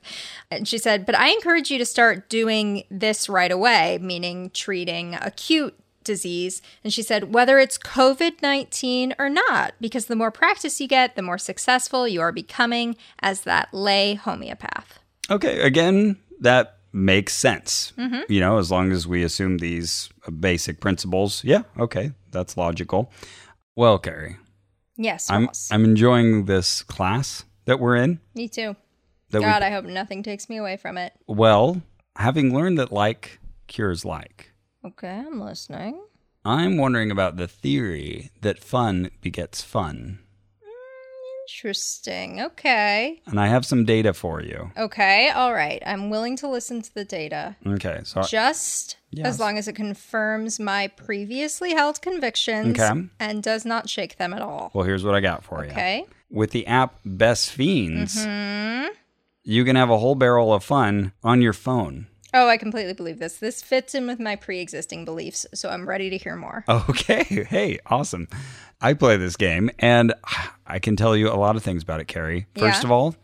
And she said, But I encourage you to start doing this right away, meaning treating acute disease. And she said, whether it's COVID 19 or not, because the more practice you get, the more successful you are becoming as that lay homeopath. Okay, again, that makes sense. Mm-hmm. You know, as long as we assume these basic principles. Yeah, okay, that's logical. Well, Carrie, Yes, I'm. I'm enjoying this class that we're in. Me too. That God, I hope nothing takes me away from it. well, having learned that like cures like, Okay, I'm listening. I'm wondering about the theory that fun begets fun. Interesting. Okay. And I have some data for you. Okay. All right. I'm willing to listen to the data. Okay. So Just Yes. as long as it confirms my previously held convictions Okay. and does not shake them at all. well, here's what I got for you. Okay. With the app Best Fiends, Mm-hmm. you can have a whole barrel of fun on your phone. Oh, I completely believe this. This fits in with my pre existing beliefs, so I'm ready to hear more. Okay. Hey, awesome. I play this game and I can tell you a lot of things about it, Carrie. First Yeah. of all,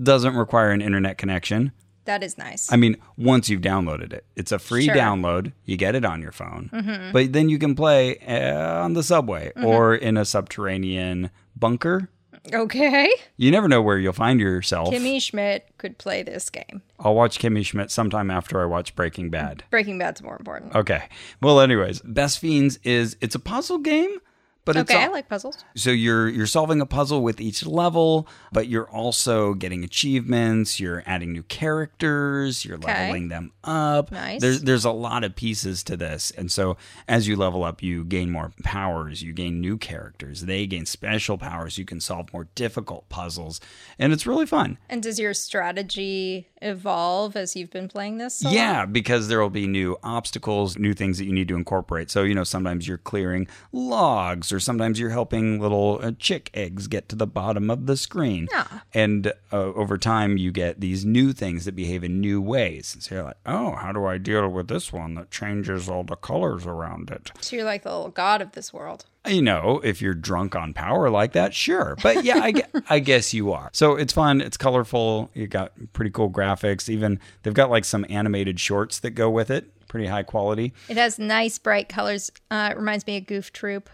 doesn't require an internet connection. That is nice. I mean, once you've downloaded it, it's a free Sure. download. You get it on your phone, but then you can play uh, on the subway or in a subterranean bunker. Okay. You never know where you'll find yourself. Kimmy Schmidt could play this game. I'll watch Kimmy Schmidt sometime after I watch Breaking Bad. Breaking Bad's more important. Okay. Well, anyways, Best Fiends is it's a puzzle game, but it's okay, I like puzzles. so you're you're solving a puzzle with each level, but you're also getting achievements. You're adding new characters. You're Okay. leveling them up. Nice. There's there's a lot of pieces to this, and so as you level up, you gain more powers. You gain new characters. They gain special powers. You can solve more difficult puzzles, and it's really fun. And does your strategy evolve as you've been playing this? so long? Yeah, because there will be new obstacles, new things that you need to incorporate. So, you know, sometimes you're clearing logs, or sometimes you're helping little uh, chick eggs get to the bottom of the screen. Yeah. And uh, over time, you get these new things that behave in new ways. So you're like, oh, how do I deal with this one that changes all the colors around it? So you're like the little god of this world. You know, if you're drunk on power like that, sure. But yeah, I, I guess you are. So it's fun. It's colorful. You got pretty cool graphics. Even they've got like some animated shorts that go with it. Pretty high quality. It has nice bright colors. Uh, it reminds me of Goof Troop.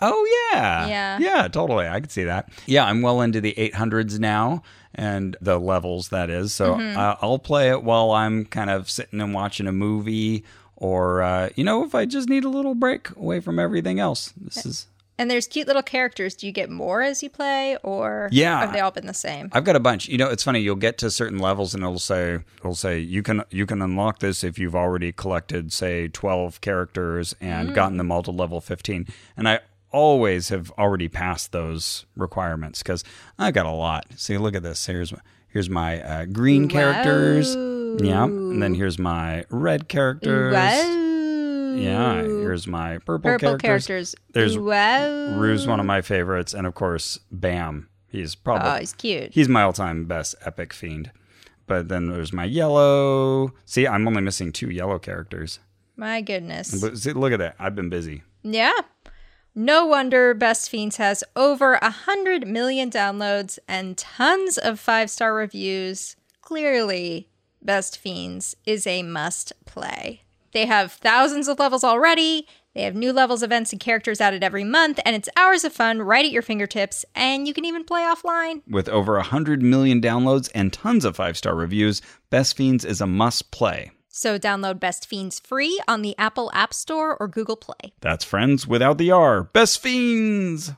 Oh yeah, Yeah. yeah, totally. I could see that. Yeah, I'm well into the 800s now, and the levels that is. So Mm-hmm. uh, I'll play it while I'm kind of sitting and watching a movie, or uh, you know, if I just need a little break away from everything else. This is And there's cute little characters. Do you get more as you play, or Yeah. have they all been the same? I've got a bunch. You know, it's funny. You'll get to certain levels, and it'll say, "It'll say you can you can unlock this if you've already collected, say, twelve characters and gotten them all to level fifteen. And I always have already passed those requirements because I've got a lot. See, look at this. Here's here's my uh, green characters. Yeah, and then here's my red characters. Wow. Yeah, here's my purple, Purple characters. characters. There's wow. Rue's one of my favorites, and of course, Bam. He's probably Oh, he's cute. He's my all-time best epic fiend. But then there's my yellow. See, I'm only missing two yellow characters. My goodness. But see, look at that. I've been busy. Yeah. No wonder Best Fiends has over a hundred million downloads and tons of five star reviews. Clearly, Best Fiends is a must play. They have thousands of levels already. They have new levels, events, and characters added every month, and it's hours of fun right at your fingertips. And you can even play offline. With over 100 million downloads and tons of five-star reviews, Best Fiends is a must-play. So download Best Fiends free on the Apple App Store or Google Play. That's friends without the R. Best Fiends!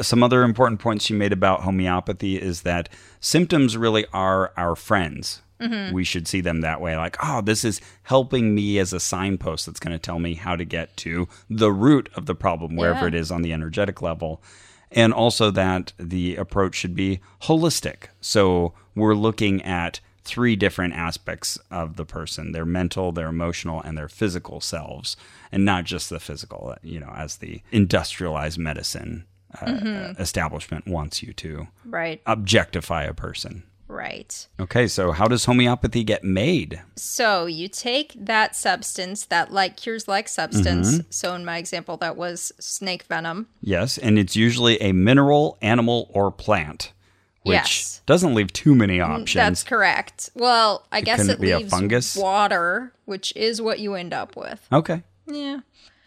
Some other important points she made about homeopathy is that symptoms really are our friends. Mm-hmm. We should see them that way. Like, oh, this is helping me as a signpost that's going to tell me how to get to the root of the problem, wherever Yeah. it is on the energetic level. And also that the approach should be holistic. So we're looking at three different aspects of the person their mental, their emotional, and their physical selves, and not just the physical, you know, as the industrialized medicine uh, establishment wants you to Right, objectify a person. right. Okay, so how does homeopathy get made? So you take that substance, that like cures like substance. Mm-hmm. So in my example, that was snake venom. Yes, and it's usually a mineral, animal, or plant, which Yes. doesn't leave too many options. That's correct. Well, I guess it be a leaves fungus? water, which is what you end up with. okay. Yeah.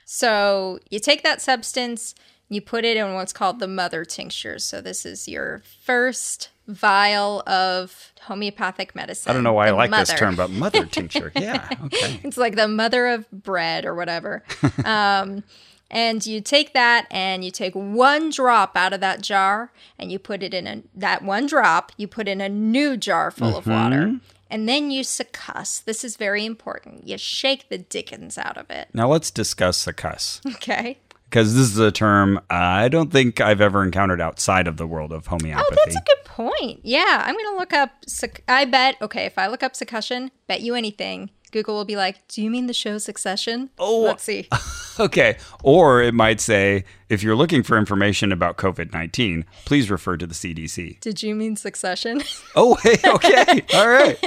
So you take that substance, you put it in what's called the mother tincture. So this is your first vial of homeopathic medicine. I don't know why I The like this term, but mother tincture. Yeah, okay. It's like the mother of bread or whatever. um, and you take that and you take one drop out of that jar and you put it in a that one drop you put in a new jar full of mm-hmm. water. And then you succuss. This is very important. You shake the dickens out of it. Now let's discuss succuss. Okay. because this is a term I don't think I've ever encountered outside of the world of homeopathy. Oh, that's a good point. Yeah, I'm gonna look up. I bet. Okay, if I look up succussion, bet you anything, Google will be like, "Do you mean the show Succession?" Oh. let's see. Okay. Or it might say, if you're looking for information about COVID 19, please refer to the CDC. Did you mean Succession? Oh, hey, okay. All right.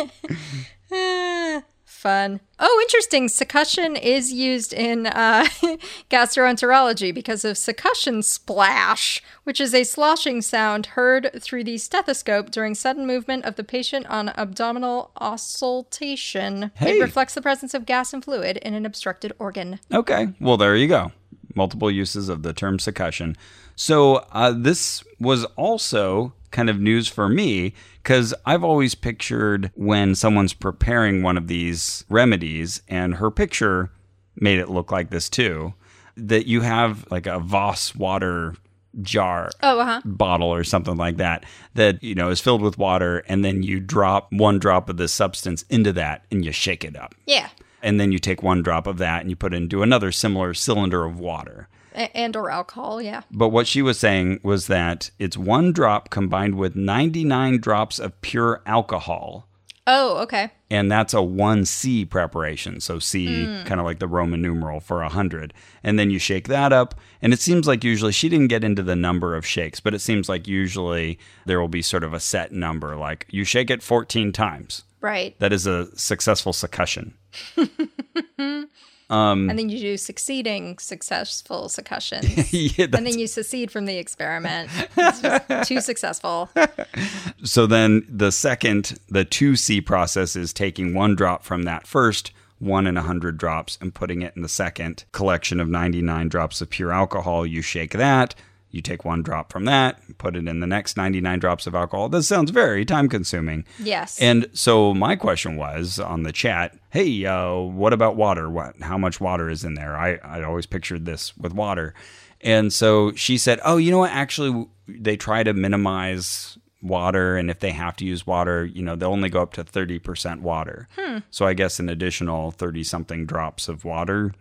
Fun. Oh, interesting. Succussion is used in uh, gastroenterology because of succussion splash, which is a sloshing sound heard through the stethoscope during sudden movement of the patient on abdominal auscultation. Hey. It reflects the presence of gas and fluid in an obstructed organ. Okay. Well, there you go. Multiple uses of the term succussion. So, uh, this was also kind of news for me because I've always pictured when someone's preparing one of these remedies, and her picture made it look like this too, that you have like a Voss water jar Oh, uh huh. bottle or something like that that you know is filled with water and then you drop one drop of this substance into that and you shake it up Yeah. and then you take one drop of that and you put it into another similar cylinder of water and or alcohol, yeah. but what she was saying was that it's one drop combined with 99 drops of pure alcohol Oh, okay. and that's a 1C preparation. So C, mm. kind of like the Roman numeral for 100. And then you shake that up. And it seems like usually, she didn't get into the number of shakes, but it seems like usually there will be sort of a set number, like you shake it 14 times. Right. That is a successful succussion. Um, and then you do succeeding successful succussions. yeah, and then you secede from the experiment. It's too successful. so then the second, the 2C process is taking one drop from that first, one in a 100 drops, and putting it in the second collection of 99 drops of pure alcohol. You shake that. You take one drop from that, put it in the next 99 drops of alcohol. This sounds very time consuming. Yes. And so my question was on the chat, hey, uh, what about water? What, how much water is in there? I, I always pictured this with water. And so she said, oh, you know what? Actually, they try to minimize water. And if they have to use water, you know, they'll only go up to 30% water. So I guess an additional 30 something drops of water.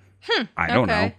I don't know.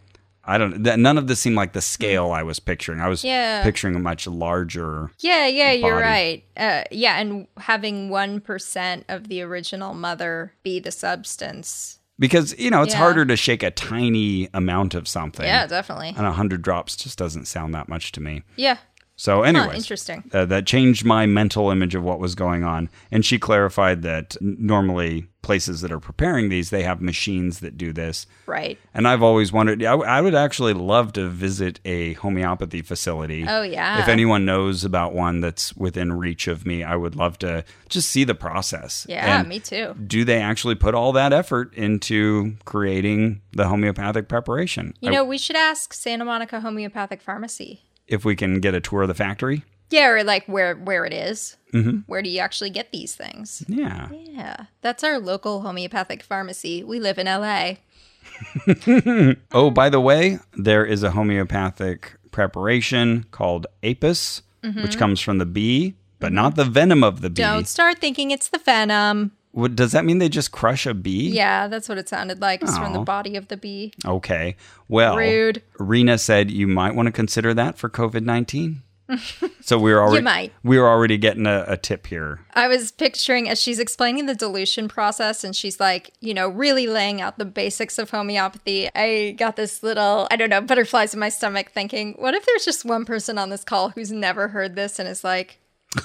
I don't. That, none of this seemed like the scale I was picturing. I was Yeah. picturing a much larger. yeah, yeah, you're right. Uh, yeah, and having 1% of the original mother be the substance. Because you know it's Yeah. harder to shake a tiny amount of something. Yeah, definitely. and a hundred drops just doesn't sound that much to me. Yeah. So, anyways, interesting. Uh, that changed my mental image of what was going on, and she clarified that normally places that are preparing these they have machines that do this. Right. And I've always wondered. I, I would actually love to visit a homeopathy facility. Oh, yeah. If anyone knows about one that's within reach of me, I would love to just see the process. Yeah, And me too. Do they actually put all that effort into creating the homeopathic preparation? You I- know, we should ask Santa Monica Homeopathic Pharmacy. If we can get a tour of the factory. Yeah, or like where where it is. Mm-hmm. Where do you actually get these things? Yeah. Yeah, that's our local homeopathic pharmacy. We live in LA. Oh, by the way, there is a homeopathic preparation called Apis, Mm-hmm. which comes from the bee, but not the venom of the bee. Don't start thinking it's the venom. What, does that mean they just crush a bee? Yeah, that's what it sounded like. It's from the Oh. body of the bee. Okay. Well, Rude. Rena said you might want to consider that for COVID nineteen. so we're already might. we're already getting a, a tip here. I was picturing as she's explaining the dilution process and she's like, you know, really laying out the basics of homeopathy. I got this little, I don't know, butterflies in my stomach thinking, what if there's just one person on this call who's never heard this and is like,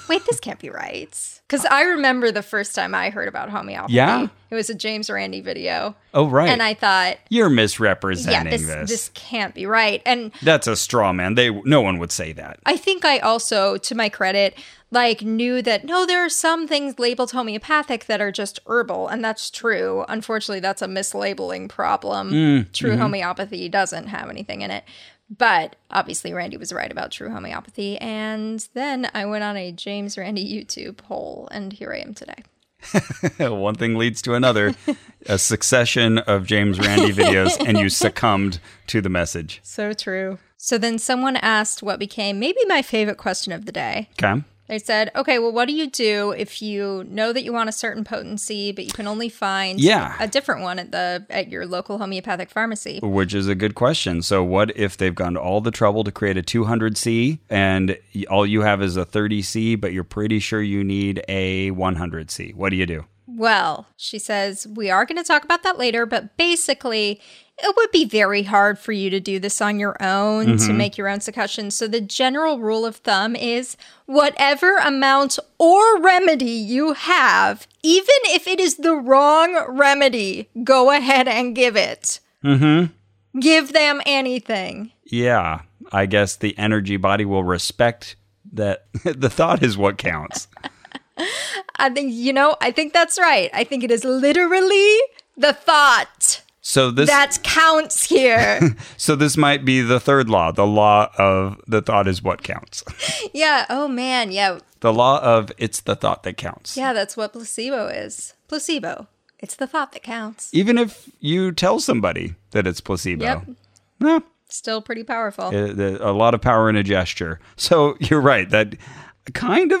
wait, this can't be right? Because I remember the first time I heard about homeopathy. Yeah? It was a James Randi video. Oh right. And I thought, You're yeah, misrepresenting this, this. this can't be right. And That's a straw man. They no one would say that. I think I also, to my credit, like knew that no, there are some things labeled homeopathic that are just herbal, and that's true. Unfortunately, that's a mislabeling problem. Mm, true mm-hmm. homeopathy doesn't have anything in it. But obviously, Randi was right about true homeopathy. And then I went on a James Randi YouTube hole, and here I am today. One thing leads to another. a succession of James Randi videos, and you succumbed to the message. So true. So then someone asked what became maybe my favorite question of the day. Okay. They said, okay, well, what do you do if you know that you want a certain potency, but you can only find Yeah. a different one at the at your local homeopathic pharmacy? Which is a good question. So, what if they've gone to all the trouble to create a 200C and all you have is a 30C, but you're pretty sure you need a 100C? What do you do? Well, she says, we are going to talk about that later, but basically, it would be very hard for you to do this on your own to make your own succussion. So, the general rule of thumb is whatever amount or remedy you have, even if it is the wrong remedy, go ahead and give it. Mm-hmm. Give them anything. Yeah, I guess the energy body will respect that the thought is what counts. I think, you know, I think that's right. I think it is literally the thought So this that counts here. so this might be the third law, the law of the thought is what counts. yeah. Oh, man. Yeah. The law of it's the thought that counts. Yeah, that's what placebo is. Placebo. It's the thought that counts. Even if you tell somebody that it's placebo. Yep. No, Still pretty powerful. Uh, the- a lot of power in a gesture. So you're right. That kind of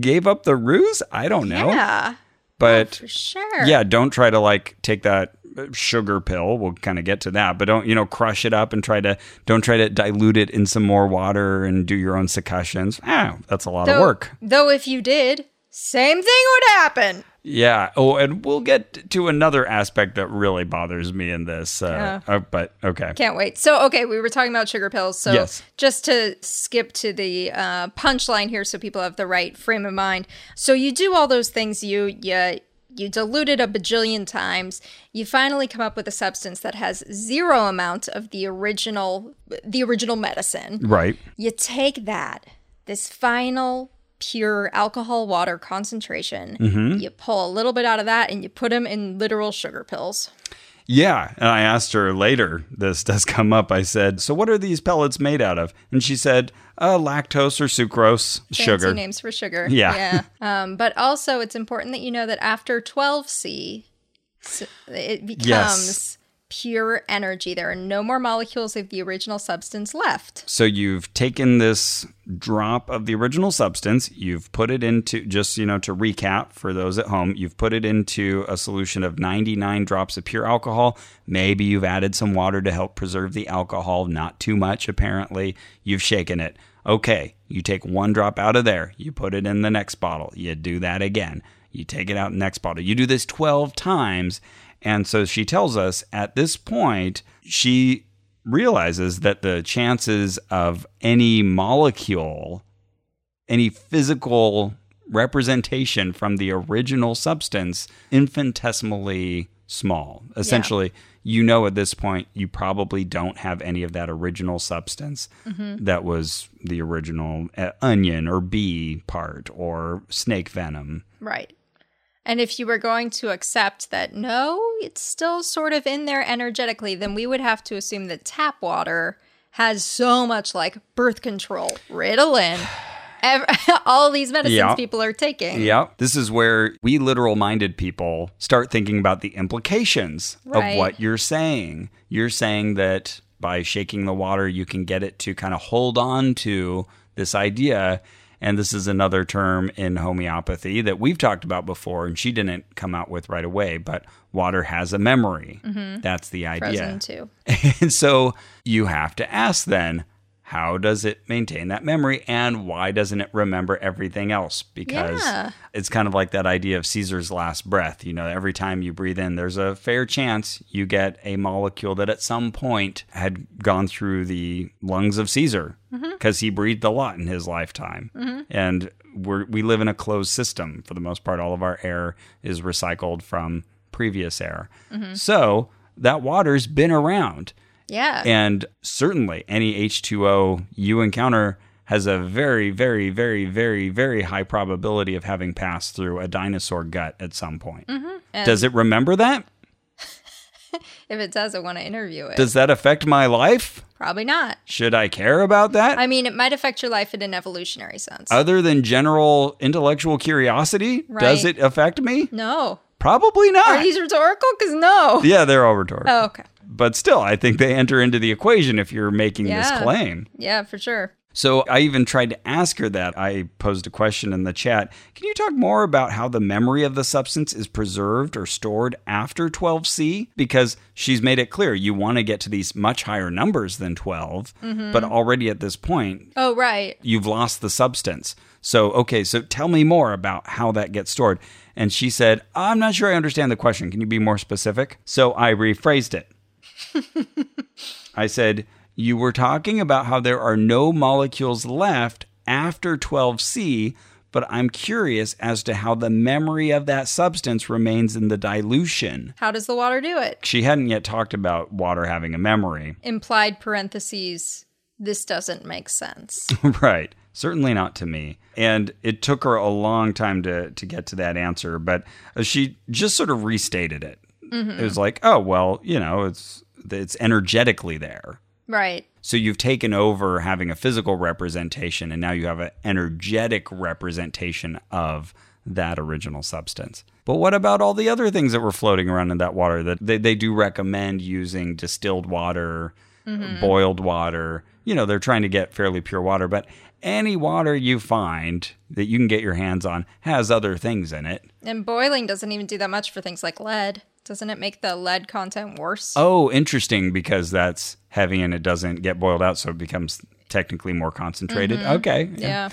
gave up the ruse. I don't know, yeah, but for sure. yeah, don't try to like take that sugar pill. We'll kind of get to that, but don't you know crush it up and try to don't try to dilute it in some more water and do your own succussions. Ah, that's a lot Though, of work. Though if you did, same thing would happen. Yeah. Oh, and we'll get to another aspect that really bothers me in this. Uh, uh, but okay. Can't wait. So, okay, we were talking about sugar pills. So, Yes. just to skip to the uh, punchline here, so people have the right frame of mind. So, you do all those things. You you you dilute it a bajillion times. You finally come up with a substance that has zero amount of the original the original medicine. Right. You take that, this final pure alcohol water concentration, mm-hmm. you pull a little bit out of that and you put them in literal sugar pills. Yeah. And I asked her later, this does come up. I said, So what are these pellets made out of? And she said, uh, lactose or sucrose, Fancy sugar. names for sugar. Yeah. Yeah. Um, but also, it's important that you know that after 12C, s- it becomes Yes. Pure energy. There are no more molecules of the original substance left. So you've taken this drop of the original substance, you've put it into just, you know, to recap for those at home, you've put it into a solution of 99 drops of pure alcohol. Maybe you've added some water to help preserve the alcohol, not too much apparently. You've shaken it. Okay, you take one drop out of there, you put it in the next bottle. You do that again. You take it out next bottle. You do this 12 times. And so she tells us at this point, she realizes that the chances of any molecule, any physical representation from the original substance, infinitesimally small. Essentially, you know at this point, you probably don't have any of that original substance that was the original uh, onion or bee part or snake venom. Right. And if you were going to accept that no, it's still sort of in there energetically, then we would have to assume that tap water has so much like birth control, Ritalin, ev- all these medicines Yeah. people are taking. Yeah. This is where we literal minded people start thinking about the implications Right. of what you're saying. You're saying that by shaking the water, you can get it to kind of hold on to this idea. And this is another term in homeopathy that we've talked about before, and she didn't come out with right away, but water has a memory. Mm-hmm. That's the idea. Frozen too. And so you have to ask then, how does it maintain that memory and why doesn't it remember everything else? Because Yeah. it's kind of like that idea of Caesar's last breath. You know, every time you breathe in, there's a fair chance you get a molecule that at some point had gone through the lungs of Caesar mm-hmm. because he breathed a lot in his lifetime. Mm-hmm. And we're, we live in a closed system for the most part. All of our air is recycled from previous air. Mm-hmm. So that water's been around. Yeah. And certainly any H2O you encounter has a very, very, very, very, very high probability of having passed through a dinosaur gut at some point. Mm-hmm. Does it remember that? if it does, I want to interview it. Does that affect my life? Probably not. Should I care about that? I mean, it might affect your life in an evolutionary sense. Other than general intellectual curiosity, does it affect me? no. Probably not. Are these rhetorical? Because no. yeah, they're all rhetorical. Oh, okay. But still, I think they enter into the equation if you're making Yeah. this claim. Yeah, for sure. So I even tried to ask her that. I posed a question in the chat. Can you talk more about how the memory of the substance is preserved or stored after 12C? Because she's made it clear you want to get to these much higher numbers than 12, mm-hmm. but already at this point, Oh, right. you've lost the substance. So, okay, so tell me more about how that gets stored. And she said, I'm not sure I understand the question. Can you be more specific? So I rephrased it. I said, You were talking about how there are no molecules left after 12C, but I'm curious as to how the memory of that substance remains in the dilution. How does the water do it? She hadn't yet talked about water having a memory. Implied parentheses. This doesn't make sense. right. Certainly not to me. And it took her a long time to, to get to that answer, but uh, she just sort of restated it. It was like, oh, well, you know, it's, it's energetically there. right. So you've taken over having a physical representation, and now you have an energetic representation of that original substance. But what about all the other things that were floating around in that water? That they, they do recommend using distilled water, mm-hmm. boiled water. You know, they're trying to get fairly pure water, but any water you find that you can get your hands on has other things in it. And boiling doesn't even do that much for things like lead. Doesn't it make the lead content worse? Oh, interesting, because that's heavy and it doesn't get boiled out, so it becomes technically more concentrated. Mm-hmm. Okay. yeah.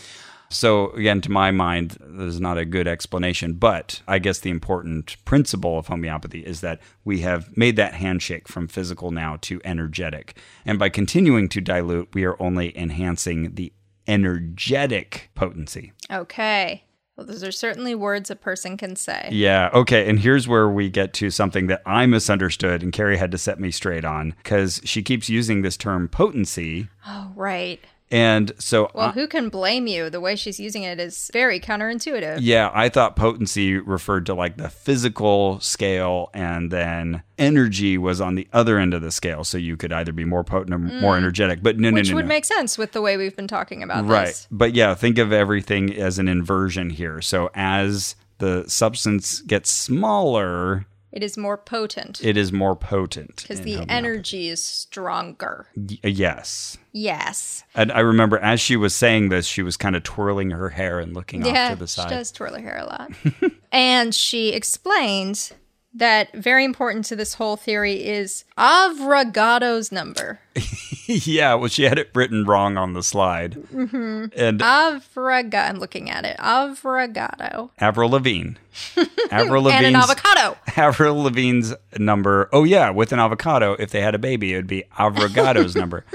So, again, to my mind, there's not a good explanation, but I guess the important principle of homeopathy is that we have made that handshake from physical now to energetic. And by continuing to dilute, we are only enhancing the energetic potency. Okay. Well, those are certainly words a person can say. Yeah. Okay. And here's where we get to something that I misunderstood and Carrie had to set me straight on because she keeps using this term potency. Oh, right. And so Well, who can blame you? The way she's using it is very counterintuitive. Yeah, I thought potency referred to like the physical scale, and then energy was on the other end of the scale. So you could either be more potent or more mm. energetic. But no, no, no Which no, would no. make sense with the way we've been talking about right. this. But yeah, think of everything as an inversion here. So as the substance gets smaller, It is more potent it is more potent. because the energy is stronger. Y- yes. Yes. And I remember as she was saying this, she was kind of twirling her hair and looking off to the side. she does twirl her hair a lot. and she explained that very important to this whole theory is Avogadro's number. yeah, well, she had it written wrong on the slide. Mm-hmm. And Avraga, I'm looking at it. Avogadro. Avril Lavigne. Avril And an avocado. Avril Lavigne's number. Oh yeah, with an avocado. If they had a baby, it would be Avogadro's number.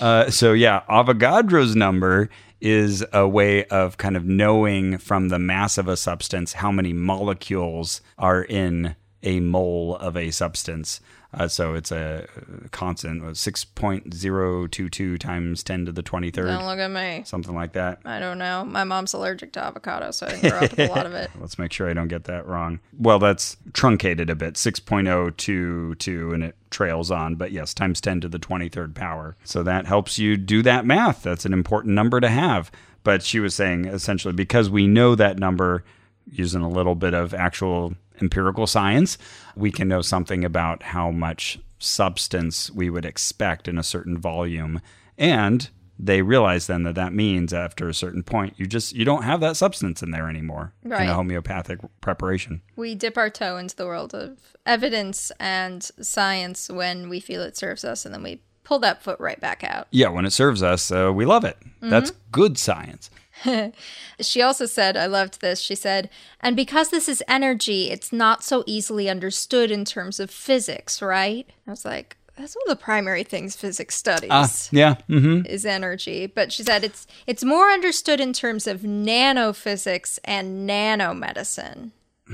Uh, so yeah, Avogadro's number is a way of kind of knowing from the mass of a substance how many molecules are in a mole of a substance. Uh, so it's a constant, uh, six point zero two two times ten to the twenty third, Don't look at me. something like that. I don't know. My mom's allergic to avocado, so I didn't up with a lot of it. Let's make sure I don't get that wrong. Well, that's truncated a bit, 6.022, and it trails on. But yes, times 10 to the 23rd power. So that helps you do that math. That's an important number to have. But she was saying essentially because we know that number using a little bit of actual empirical science, we can know something about how much substance we would expect in a certain volume. And they realize then that that means after a certain point you just you don't have that substance in there anymore in a homeopathic preparation. We dip our toe into the world of evidence and science when we feel it serves us, and then we pull that foot right back out. yeah when it serves us uh, we love it. That's good science She also said, I loved this. She said, and because this is energy, it's not so easily understood in terms of physics, right? I was like, that's one of the primary things physics studies. ah yeah hmm is energy. But she said it's it's more understood in terms of nanophysics and nanomedicine.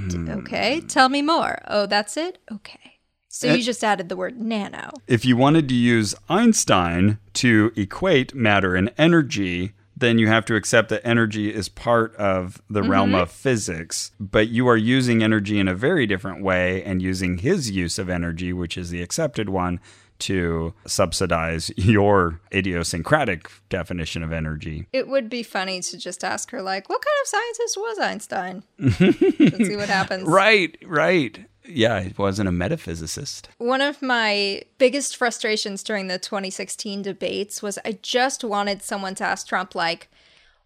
D- okay tell me more. Oh that's it? Okay. So you just added the word nano. If you wanted to use einstein to equate matter and energy then you have to accept that energy is part of the realm mm-hmm. of physics, but you are using energy in a very different way and using his use of energy, which is the accepted one, to subsidize your idiosyncratic definition of energy. it would be funny to just ask her like what kind of scientist was einstein Let's see what happens Right, right. Yeah, he wasn't a metaphysicist. One of my biggest frustrations during the 2016 debates was I just wanted someone to ask Trump, like,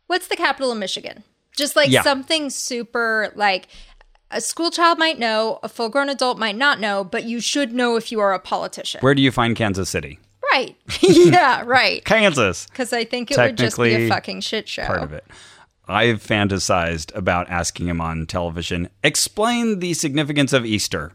what's the capital of Michigan? Just like Yeah. something super, like, a school child might know, a full grown adult might not know, but you should know if you are a politician. Where do you find Kansas City? right. yeah, right. Kansas. Because I think it would just be a fucking shit show. Part of it. I've fantasized about asking him on television, explain the significance of Easter.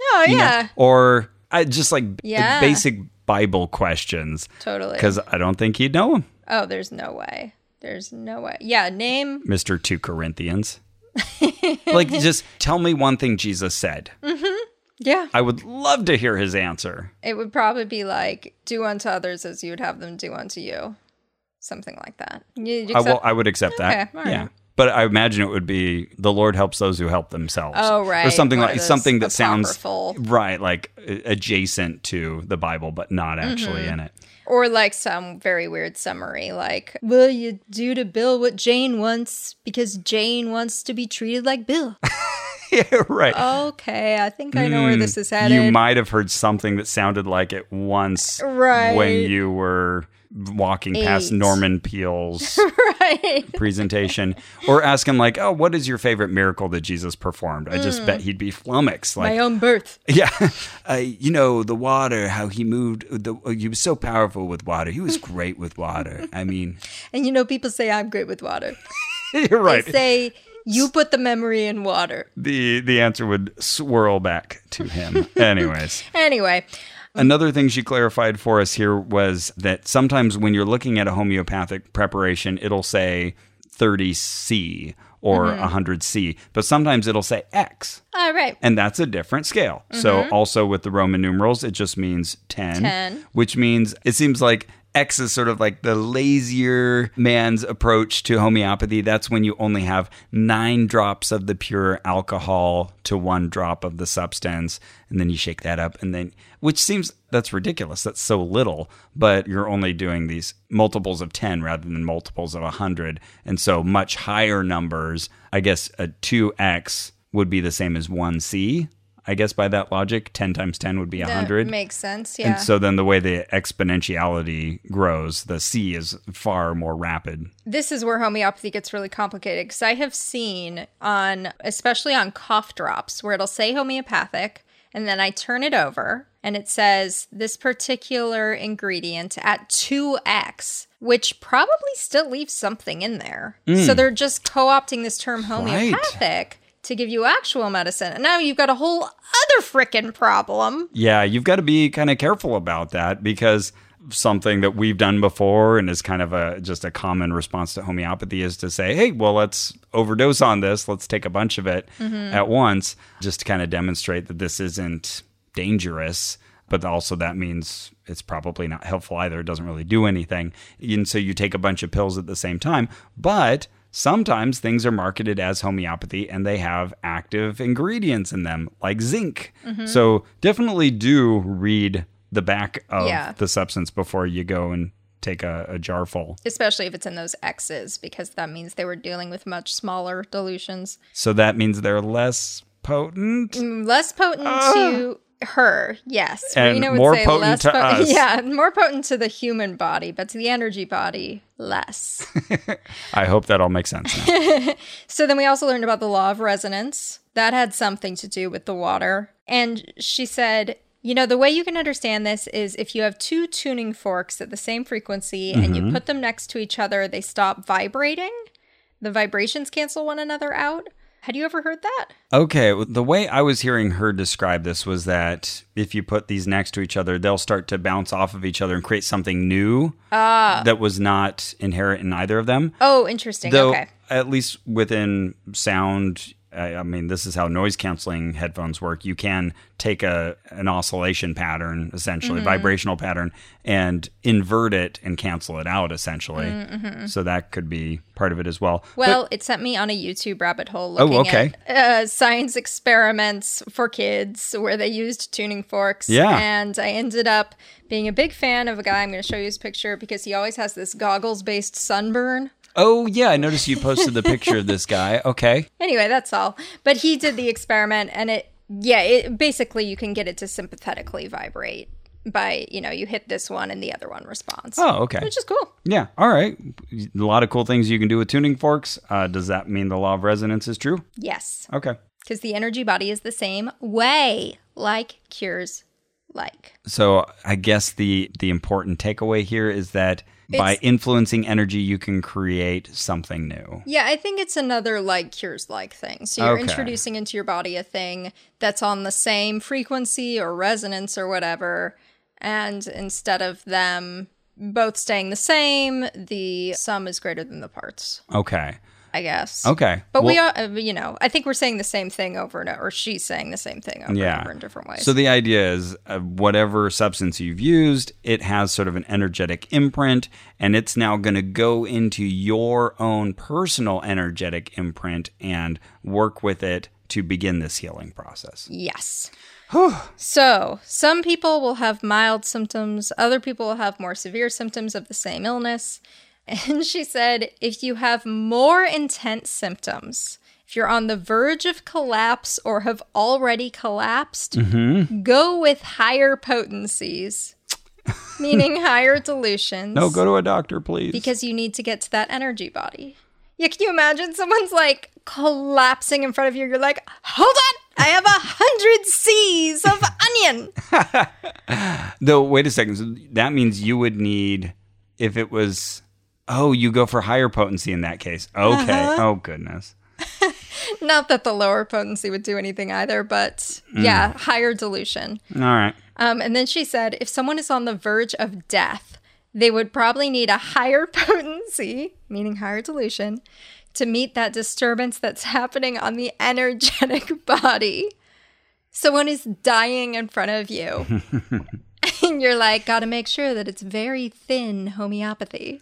Oh, you know, yeah. or I just like Yeah. basic Bible questions. Totally. Because I don't think he'd know him. Oh, there's no way. There's no way. Yeah, name. Mr. 2 Corinthians. like, just tell me one thing Jesus said. Mm-hmm. Yeah. I would love to hear his answer. It would probably be like, do unto others as you would have them do unto you. Something like that. You, you I, accept- will, I would accept that. Okay, all right. Yeah. But I imagine it would be the Lord helps those who help themselves. Oh, right. Or something One like something that sounds right, like adjacent to the Bible, but not actually Mm-hmm. in it. Or like some very weird summary, like, will you do to Bill what Jane wants because Jane wants to be treated like Bill? yeah, right. okay, I think I know where this is headed. Hmm. You might have heard something that sounded like it once Right. when you were walking past Norman Peale's right. presentation or ask him like, "Oh, what is your favorite miracle that Jesus performed?" I just bet he'd be flummoxed like. My own birth. Yeah, uh, you know the water, how he moved. The, he was so powerful with water. He was great with water. I mean, And you know, people say I'm great with water. you're right. They say, you put the memory in water. the The answer would swirl back to him. Anyways, Anyway, another thing she clarified for us here was that sometimes when you're looking at a homeopathic preparation, it'll say 30C or mm-hmm. 100C, but sometimes it'll say X. all right. and that's a different scale. So mm-hmm. also with the Roman numerals, it just means 10, 10. which means it seems like X is sort of like the lazier man's approach to homeopathy. That's when you only have nine drops of the pure alcohol to one drop of the substance. And then you shake that up. And then, which seems that's ridiculous. That's so little, but you're only doing these multiples of 10 rather than multiples of 100. And so much higher numbers, I guess a 2X would be the same as 1C. I guess by that logic, 10 times 10 would be 100. That 100. makes sense. Yeah. And so then the way the exponentiality grows, the C is far more rapid. this is where homeopathy gets really complicated because I have seen on, especially on cough drops, where it'll say homeopathic, and then I turn it over and it says this particular ingredient at 2x, which probably still leaves something in there. So hmm. they're just co opting this term homeopathic. To give you actual medicine. And now you've got a whole other frickin' problem. Yeah, you've got to be kind of careful about that because something that we've done before and is kind of a just a common response to homeopathy is to say, "Hey, well, let's overdose on this. Let's take a bunch of it mm-hmm. at once just to kind of demonstrate that this isn't dangerous." But also that means it's probably not helpful either. It doesn't really do anything. And so you take a bunch of pills at the same time, but Sometimes things are marketed as homeopathy and they have active ingredients in them, like zinc. Mm-hmm. So definitely do read the back of Yeah. the substance before you go and take a, a jar full. Especially if it's in those X's, because that means they were dealing with much smaller dilutions. So that means they're less potent. Mm, less potent to ah. Her, yes. And Rena would more say potent less to po- us. Yeah, more potent to the human body, but to the energy body, less. I hope that all makes sense now. so then we also learned about the law of resonance. That had something to do with the water. And she said, you know, the way you can understand this is if you have two tuning forks at the same frequency and Mm-hmm. you put them next to each other, they stop vibrating. The vibrations cancel one another out. Had you ever heard that? Okay, the way I was hearing her describe this was that if you put these next to each other, they'll start to bounce off of each other and create something new ah. that was not inherent in either of them. Oh, interesting. Though, okay. at least within sound, I, I mean, this is how noise canceling headphones work. You can take a an oscillation pattern, essentially Mm-hmm. vibrational pattern, and invert it and cancel it out, essentially. Mm-hmm. So that could be part of it as well. Well, it sent me on a YouTube rabbit hole Oh, okay. at uh, science experiments for kids where they used tuning forks. Yeah. And I ended up being a big fan of a guy. I'm going to show you his picture because he always has this goggles based sunburn. Oh yeah, I noticed you posted the picture of this guy. Okay. Anyway, that's all. But he did the experiment and it Yeah, it, basically you can get it to sympathetically vibrate by, you know, you hit this one and the other one responds. Oh, okay. Which is cool. Yeah. All right. A lot of cool things you can do with tuning forks. Uh, does that mean the law of resonance is true? Yes. Okay. Because the energy body is the same way, like cures like. So I guess the the important takeaway here is that by influencing energy, you can create something new. Yeah, I think it's another like cures like thing. So you're Okay. introducing into your body a thing that's on the same frequency or resonance or whatever. And instead of them both staying the same, the sum is greater than the parts, Okay. I guess. Okay. But we Well- are, uh, you know, I think we're saying the same thing over and over, or she's saying the same thing over and over in different ways. So the idea is uh, whatever substance you've used, it has sort of an energetic imprint, and it's now going to go into your own personal energetic imprint and work with it to begin this healing process. Yes. so, some people will have mild symptoms, other people will have more severe symptoms of the same illness. And she said if you have more intense symptoms, if you're on the verge of collapse or have already collapsed, mm-hmm. go with higher potencies, meaning higher dilutions. No, go to a doctor, please. because you need to get to that energy body. Yeah, can you imagine someone's like collapsing in front of you? You're like, hold on, I have a hundred C's of onion. Though, wait a second. So that means you would need, if it was, oh, you go for higher potency in that case. Okay. Uh-huh. Oh, goodness. Not that the lower potency would do anything either, but yeah, higher dilution. All right. Um, and then she said, if someone is on the verge of death, they would probably need a higher potency, meaning higher dilution, to meet that disturbance that's happening on the energetic body. Someone is dying in front of you. and you're like, gotta make sure that it's very thin homeopathy.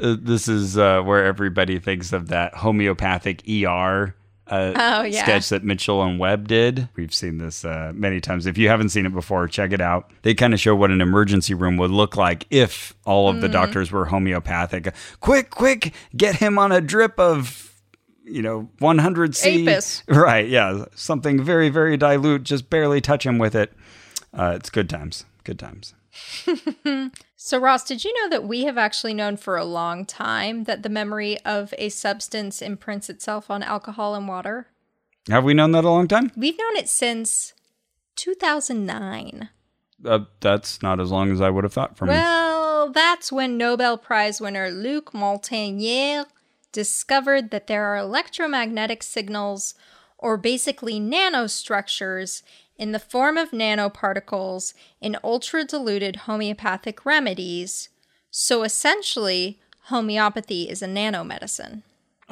Uh, this is uh, where everybody thinks of that homeopathic ER uh, Oh, yeah. sketch that Mitchell and Webb did. We've seen this uh, many times. If you haven't seen it before, check it out. They kind of show what an emergency room would look like if all of the Mm-hmm. doctors were homeopathic. Quick, quick, get him on a drip of. You know, 100 C. Apis. Right, yeah. Something very, very dilute. Just barely touch him with it. Uh, it's good times. Good times. So, Ross, did you know that we have actually known for a long time that the memory of a substance imprints itself on alcohol and water? Have we known that a long time? We've known it since 2009. Uh, that's not as long as I would have thought for from Well, that's when Nobel Prize winner Luc Montagnier discovered that there are electromagnetic signals, or basically nanostructures, in the form of nanoparticles in ultra diluted homeopathic remedies. So essentially, homeopathy is a nanomedicine.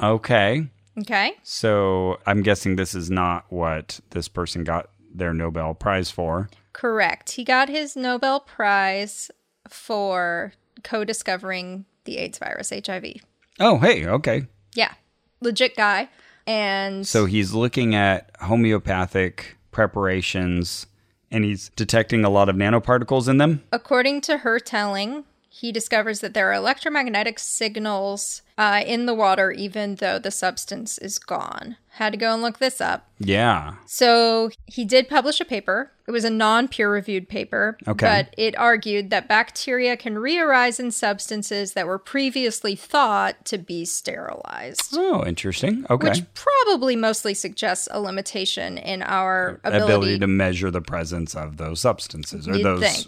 Okay. Okay? So I'm guessing this is not what this person got their Nobel Prize for. Correct. He got his Nobel Prize for co discovering the AIDS virus, HIV. Oh, hey, okay. Yeah, legit guy. And So he's looking at homeopathic preparations and he's detecting a lot of nanoparticles in them. according to her telling, he discovers that there are electromagnetic signals uh, in the water, even though the substance is gone. Had to go and look this up. Yeah. So he did publish a paper. It was a non peer reviewed paper, Okay. but it argued that bacteria can re arise in substances that were previously thought to be sterilized. Oh, interesting. Okay. Which probably mostly suggests a limitation in our ability, ability to measure the presence of those substances or those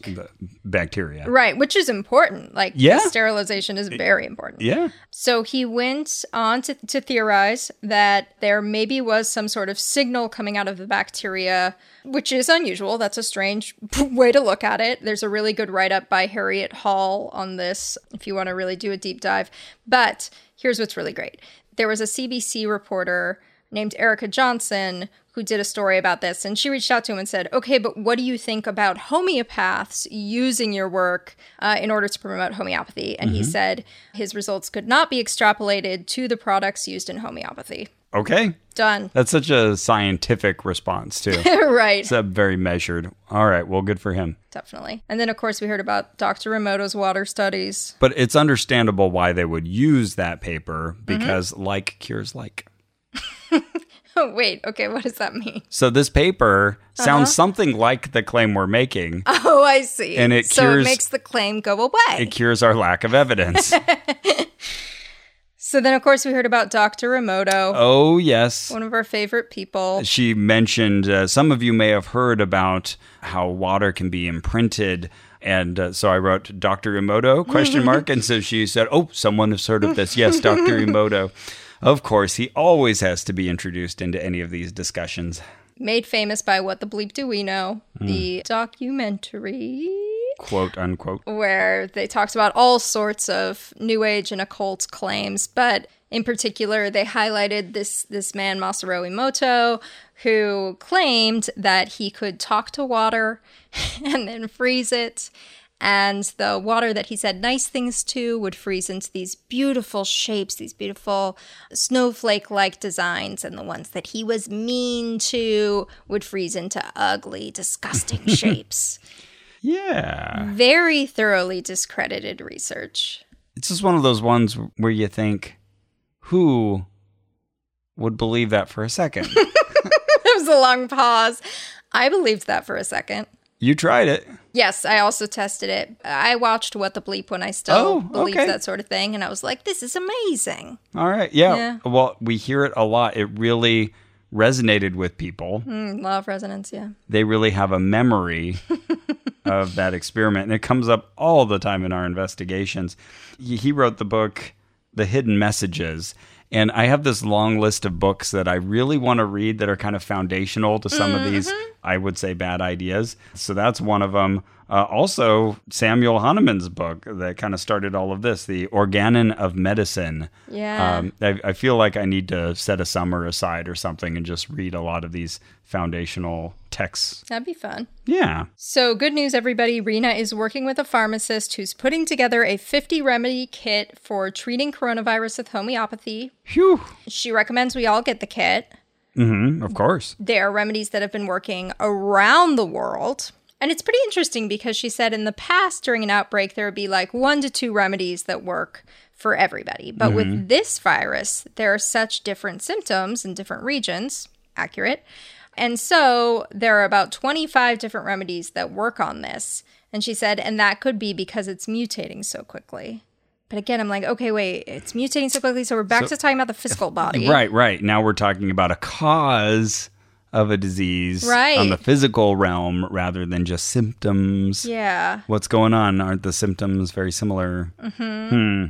bacteria. Right, which is important. Like, Yeah. sterilization is very important. Yeah. So he went on to, to theorize that there maybe was some sort of signal coming out of the bacteria, which is unusual. That's a strange way to look at it. There's a really good write up by Harriet Hall on this if you want to really do a deep dive. But here's what's really great there was a CBC reporter named Erica Johnson who did a story about this and she reached out to him and said okay but what do you think about homeopaths using your work uh, in order to promote homeopathy and he said his results could not be extrapolated to the products used in homeopathy Okay. done That's such a scientific response too. right it's uh, very measured. All right. Well, good for him. definitely and then of course we heard about dr Emoto's water studies But it's understandable why they would use that paper Mm-hmm. because like cures like. Oh, wait. Okay. What does that mean? So this paper sounds something like the claim we're making. Oh, I see. And it so cures- it makes the claim go away. It cures our lack of evidence. so then, of course, we heard about Dr. Emoto, oh, yes. one of our favorite people. She mentioned uh, some of you may have heard about how water can be imprinted. And uh, so I wrote Dr. Emoto question mark and so she said, "Oh, someone has heard of this. Yes, Dr. Emoto." Of course, he always has to be introduced into any of these discussions. Made famous by What the Bleep Do We Know? Hmm. The documentary Quote unquote. where they talked about all sorts of new age and occult claims, but in particular they highlighted this this man Masaru Emoto who claimed that he could talk to water and then freeze it and the water that he said nice things to would freeze into these beautiful shapes, these beautiful snowflake like designs, and the ones that he was mean to would freeze into ugly, disgusting shapes Yeah. very thoroughly discredited research. It's just one of those ones where you think, who would believe that for a second? It was a long pause. I believed that for a second. You tried it. Yes, I also tested it. I watched What the Bleep when I still Oh, believed okay. that sort of thing, and I was like, this is amazing. All right. Yeah. Yeah. Well, we hear it a lot. It really resonated with people. Mm, law of resonance, yeah. They really have a memory of that experiment. And it comes up all the time in our investigations. He he wrote the book, The Hidden Messages. And I have this long list of books that I really want to read that are kind of foundational to some of these, mm-hmm. I would say, bad ideas. So that's one of them. Uh, also, Samuel Hahnemann's book that kind of started all of this, The Organon of Medicine. Yeah. Um, I, I feel like I need to set a summer aside or something and just read a lot of these foundational texts. That'd be fun. Yeah. So, good news, everybody. Rena is working with a pharmacist who's putting together a 50 remedy kit for treating coronavirus with homeopathy. Phew. She recommends we all get the kit. hmm Of course. There are remedies that have been working around the world. And it's pretty interesting because she said in the past, during an outbreak, there would be like one to two remedies that work for everybody. But with mm-hmm. this virus, there are such different symptoms in different regions. Accurate. And so there are about 25 different remedies that work on this. And she said, and that could be because it's mutating so quickly. But again, I'm like, okay, wait, it's mutating so quickly. So we're back to talking about the physical body. Right, right. Now we're talking about a cause of a disease Right. on the physical realm rather than just symptoms. Yeah. What's going on? Aren't the symptoms very similar? Hmm.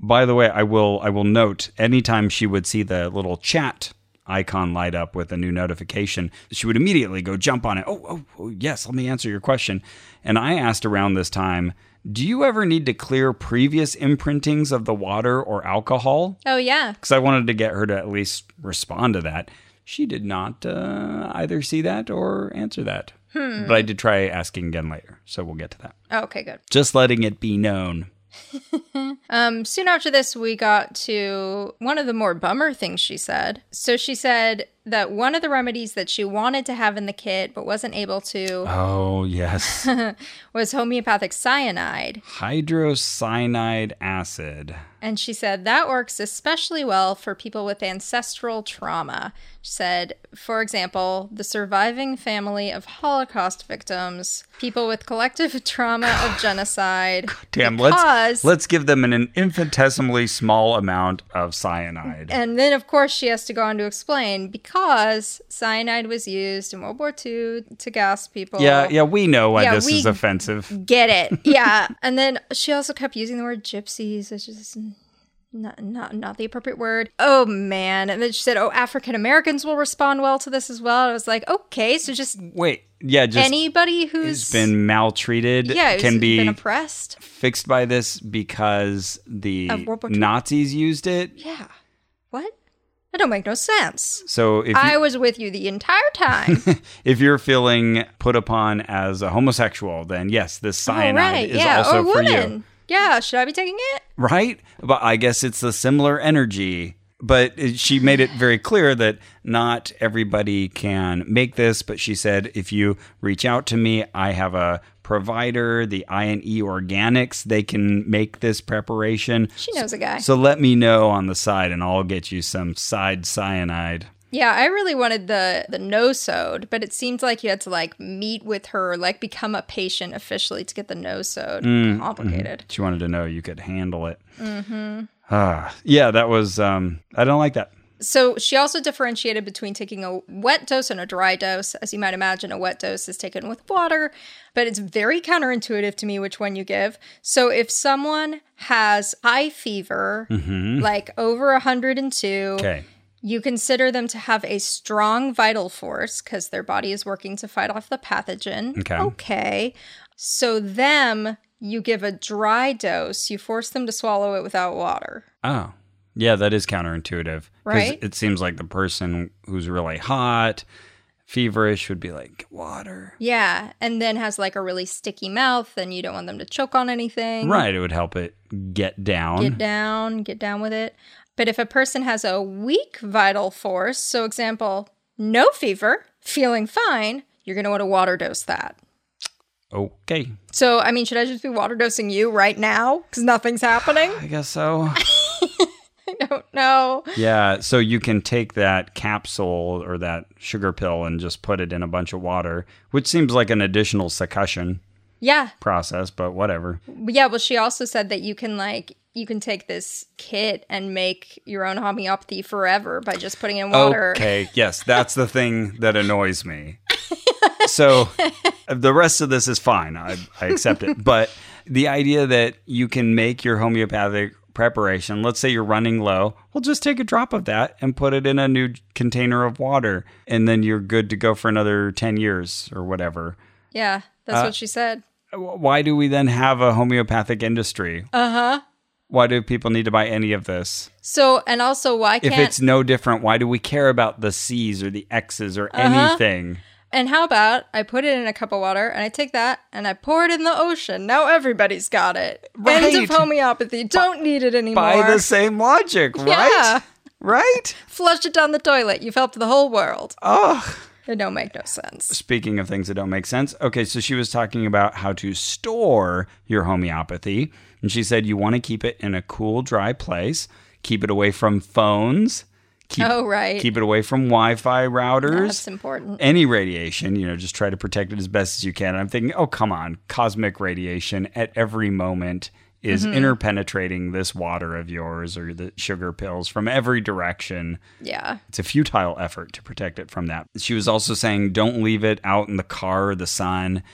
By the way, I will I will note anytime she would see the little chat icon light up with a new notification, she would immediately go jump on it. Oh, oh, oh, yes, let me answer your question. And I asked around this time, do you ever need to clear previous imprintings of the water or alcohol? Oh, yeah. because I wanted to get her to at least respond to that. She did not uh, either see that or answer that. But I did try asking again later, so we'll get to that. Oh, okay, good. Just letting it be known. Um, soon after this, we got to one of the more bummer things she said. So she said that one of the remedies that she wanted to have in the kit but wasn't able to Oh, yes. was homeopathic cyanide. Hydrocyanide acid. And she said that works especially well for people with ancestral trauma. She said, for example, the surviving family of Holocaust victims, people with collective trauma of genocide. Damn, let's let's give them an, infinitesimally small amount of cyanide. And then, of course, she has to go on to explain because cyanide was used in World War II to gas people. Yeah, yeah, we know why Yeah, this is offensive. Get it. Yeah. and then she also kept using the word gypsies, which is not, not, not the appropriate word. Oh, man. And then she said, oh, African Americans will respond well to this as well. I was like, okay, so just Wait, yeah, just anybody who's been maltreated yeah, can be been oppressed. fixed by this because the Of World War II? Nazis used it. Yeah. What? That don't make no sense. So if I you, was with you the entire time. if you're feeling put upon as a homosexual, then yes, this cyanide oh, right. is yeah. also or for woman. you, Yeah. Should I be taking it? right? But I guess it's a similar energy. But she made it very clear that not everybody can make this. But she said, if you reach out to me, I have a provider, the INE Organics. They can make this preparation. She knows a guy. So let me know on the side, and I'll get you some side cyanide. Yeah, I really wanted the the nosode, but it seemed like you had to like meet with her, like become a patient officially to get the nosode. Complicated. She wanted to know you could handle it. Mm-hmm. Ah, yeah, that was. Um, I don't like that. So she also differentiated between taking a wet dose and a dry dose. As you might imagine, a wet dose is taken with water, but it's very counterintuitive to me which one you give. So if someone has high fever, mm-hmm. like over 102, Okay. you consider them to have a strong vital force because their body is working to fight off the pathogen. Okay. Okay. So them, you give a dry dose, you force them to swallow it without water. Oh, yeah, that is counterintuitive. Right? It seems like the person who's really hot, feverish, would be like water. Yeah, and then has like a really sticky mouth, and you don't want them to choke on anything. Right. It would help it get down. Get down, get down with it. But if a person has a weak vital force, so example, no fever, feeling fine, you're going to want to water dose that. okay. So, I mean, should I just be water dosing you right now because nothing's happening? I guess so. I don't know. yeah. So you can take that capsule or that sugar pill and just put it in a bunch of water, which seems like an additional succussion Yeah, process, but whatever. yeah. Well, she also said that you can like you can take this kit and make your own homeopathy forever by just putting in water. Okay, yes, that's the thing that annoys me. so the rest of this is fine. I, I accept it. But the idea that you can make your homeopathic preparation, let's say you're running low, well, just take a drop of that and put it in a new container of water, and then you're good to go for another 10 years or whatever. Yeah, that's what she said. Why do we then have a homeopathic industry? Uh huh. Why do people need to buy any of this? So, and also, why If can't If it's no different, why do we care about the C's or the X's or anything? And how about I put it in a cup of water and I take that and I pour it in the ocean. Now everybody's got it. End of homeopathy. Don't need it anymore. By the same logic, right? Yeah. Right? Flush it down the toilet. You've helped the whole world. Oh. It don't make no sense. Speaking of things that don't make sense, okay, so she was talking about how to store your homeopathy. And she said you want to keep it in a cool, dry place, keep it away from phones, keep, Oh, right. keep it away from Wi Fi routers. That's important. any radiation, you know, just try to protect it as best as you can. And I'm thinking, oh, come on, cosmic radiation at every moment is Mm-hmm. interpenetrating this water of yours or the sugar pills from every direction. Yeah. It's a futile effort to protect it from that. She was also saying, don't leave it out in the car or the sun.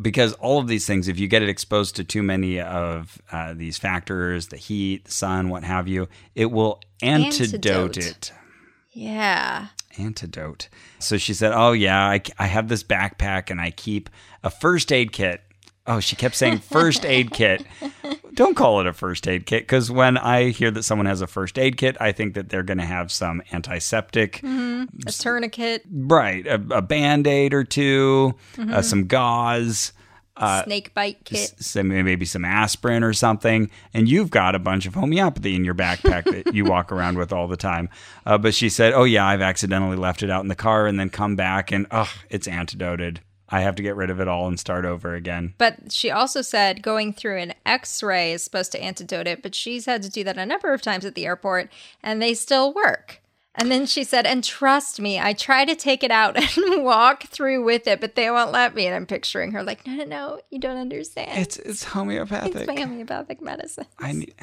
Because all of these things, if you get it exposed to too many of uh, these factors, the heat, the sun, what have you, it will antidote, Antidote. it Yeah. antidote. So she said, "Oh yeah, I, I have this backpack and I keep a first aid kit." Oh, she kept saying first aid kit. Don't call it a first aid kit because when I hear that someone has a first aid kit, I think that they're going to have some antiseptic, A tourniquet, right? A, a band aid or 2 Mm-hmm. uh, some gauze. snake bite kit. some maybe some aspirin or something, and you've got a bunch of homeopathy in your backpack that you walk around with all the time. Uh, but she said, "Oh yeah, I've accidentally left it out in the car, and then come back, and oh, it's antidoted. I have to get rid of it all and start over again." But she also said going through an x ray is supposed to antidote it, but she's had to do that a number of times at the airport and they still work. And then she said, and trust me, I try to take it out and walk through with it, but they won't let me. And I'm picturing her like, no, no, no, you don't understand. It's it's homeopathic. It's my homeopathic medicine. I need.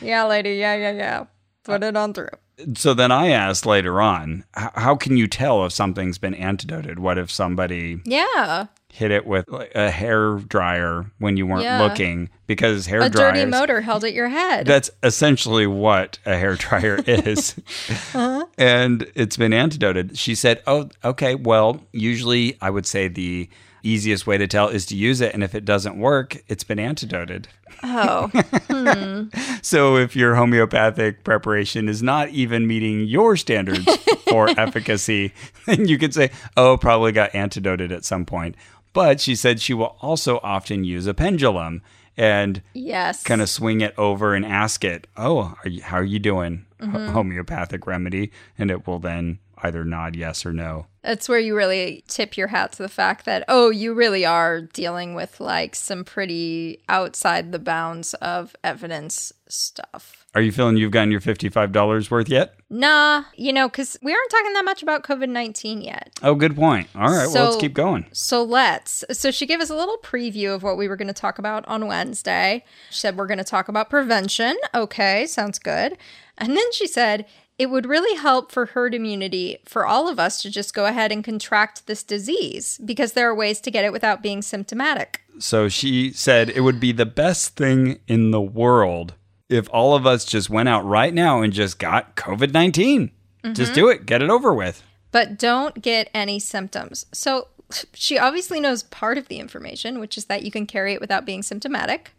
Yeah, lady. Yeah, yeah, yeah. Put it on through. So then I asked later on, how can you tell if something's been antidoted? What if somebody Yeah. hit it with a hair dryer when you weren't Yeah. looking? Because hair A dirty motor held at your head. That's essentially what a hair dryer is. Uh-huh. And it's been antidoted. She said, Oh, okay. Well, usually I would say the easiest way to tell is to use it. And if it doesn't work, it's been antidoted. oh. Hmm. So if your homeopathic preparation is not even meeting your standards for efficacy, then you could say, Oh, probably got antidoted at some point. But she said she will also often use a pendulum and Yes. kind of swing it over and ask it, "Oh, are you, how are you doing?" Ho- mm-hmm. homeopathic remedy, and it will then either nod yes or no. That's where you really tip your hat to the fact that, oh, you really are dealing with like some pretty outside the bounds of evidence stuff. Are you feeling you've gotten your $55 worth yet? Nah, you know, because we aren't talking that much about COVID 19 yet. Oh, good point. All right, well, let's keep going. So let's. So she gave us a little preview of what we were going to talk about on Wednesday. She said we're going to talk about prevention. Okay, sounds good. And then she said it would really help for herd immunity for all of us to just go ahead and contract this disease because there are ways to get it without being symptomatic. So she said it would be the best thing in the world if all of us just went out right now and just got COVID 19. Just mm-hmm. do it, get it over with. but don't get any symptoms. So she obviously knows part of the information, which is that you can carry it without being symptomatic.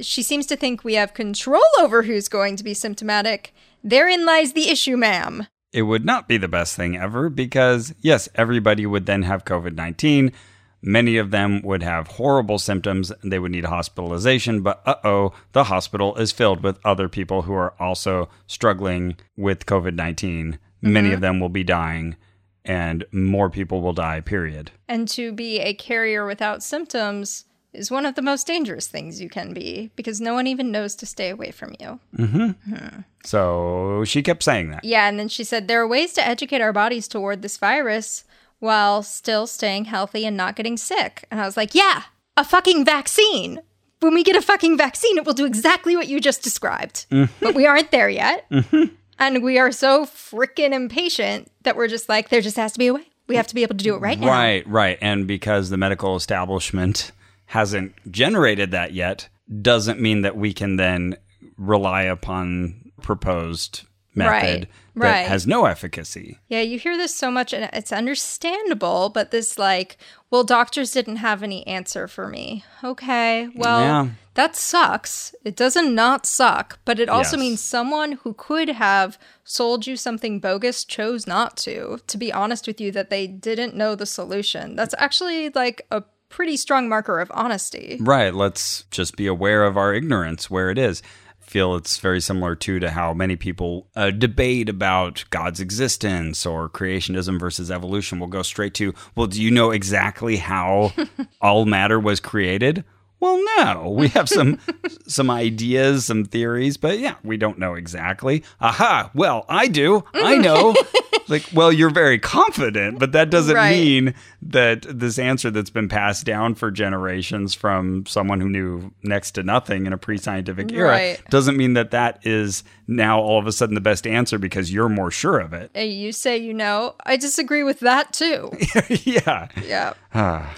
She seems to think we have control over who's going to be symptomatic. Therein lies the issue, ma'am. It would not be the best thing ever because, yes, everybody would then have COVID 19. Many of them would have horrible symptoms. They would need hospitalization, but uh oh, the hospital is filled with other people who are also struggling with COVID 19. Many of them will be dying, and more people will die, period. And to be a carrier without symptoms is one of the most dangerous things you can be because no one even knows to stay away from you. Mm-hmm. So she kept saying that. Yeah, and then she said there are ways to educate our bodies toward this virus while still staying healthy and not getting sick. And I was like, yeah, a fucking vaccine. When we get a fucking vaccine, it will do exactly what you just described. Mm-hmm. But we aren't there yet. Mm-hmm. And we are so freaking impatient that we're just like, there just has to be a way. We have to be able to do it right now. Right, right. And because the medical establishment hasn't generated that yet, doesn't mean that we can then rely upon proposed method Right, that right. has no efficacy. Yeah, you hear this so much, and it's understandable, but this, like, well, doctors didn't have any answer for me. Okay, well, Yeah. that sucks. It doesn't not suck, but it also Yes. means someone who could have sold you something bogus chose not to. To be honest with you, that they didn't know the solution. That's actually like a pretty strong marker of honesty. Right. Let's just be aware of our ignorance where it is. I feel it's very similar too to how many people uh, debate about God's existence or creationism versus evolution. We'll go straight to, well, do you know exactly how all matter was created? Well, no. We have some some ideas, some theories, but yeah, we don't know exactly. Aha! Well, I do. I know. like, well, you're very confident, but that doesn't Right. mean that this answer that's been passed down for generations from someone who knew next to nothing in a pre-scientific era Right. doesn't mean that that is now all of a sudden the best answer because you're more sure of it. You say you know. I disagree with that too. yeah. Yeah. Ah.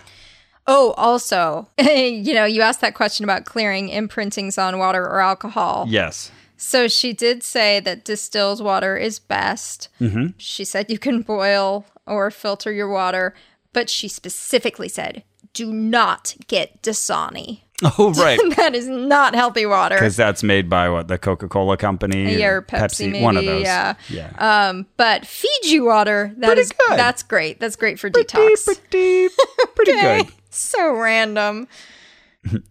Oh, also, you know, you asked that question about clearing imprintings on water or alcohol. Yes. So she did say that distilled water is best. Mm-hmm. She said you can boil or filter your water, but she specifically said do not get Dasani. Oh, right. that is not healthy water. Because that's made by what the Coca-Cola company Yeah, or Pepsi, maybe, one of those. yeah. yeah. Um, but Fiji water, that Pretty is good. that's great. That's great for detox. pretty, pretty Okay. good. So random.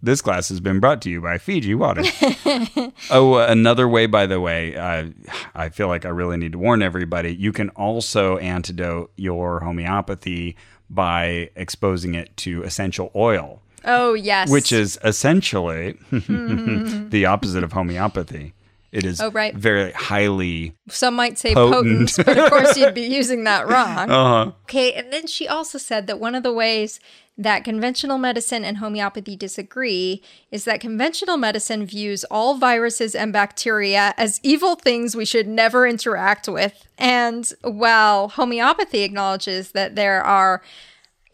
This class has been brought to you by Fiji Water. oh, another way, by the way, uh, I feel like I really need to warn everybody. You can also antidote your homeopathy by exposing it to essential oil, Oh yes. which is essentially the opposite of homeopathy. It is Oh, right. very highly. some might say Potent. potent, but of course you'd be using that wrong. Uh-huh. Okay, and then she also said that one of the ways that conventional medicine and homeopathy disagree is that conventional medicine views all viruses and bacteria as evil things we should never interact with. And while homeopathy acknowledges that there are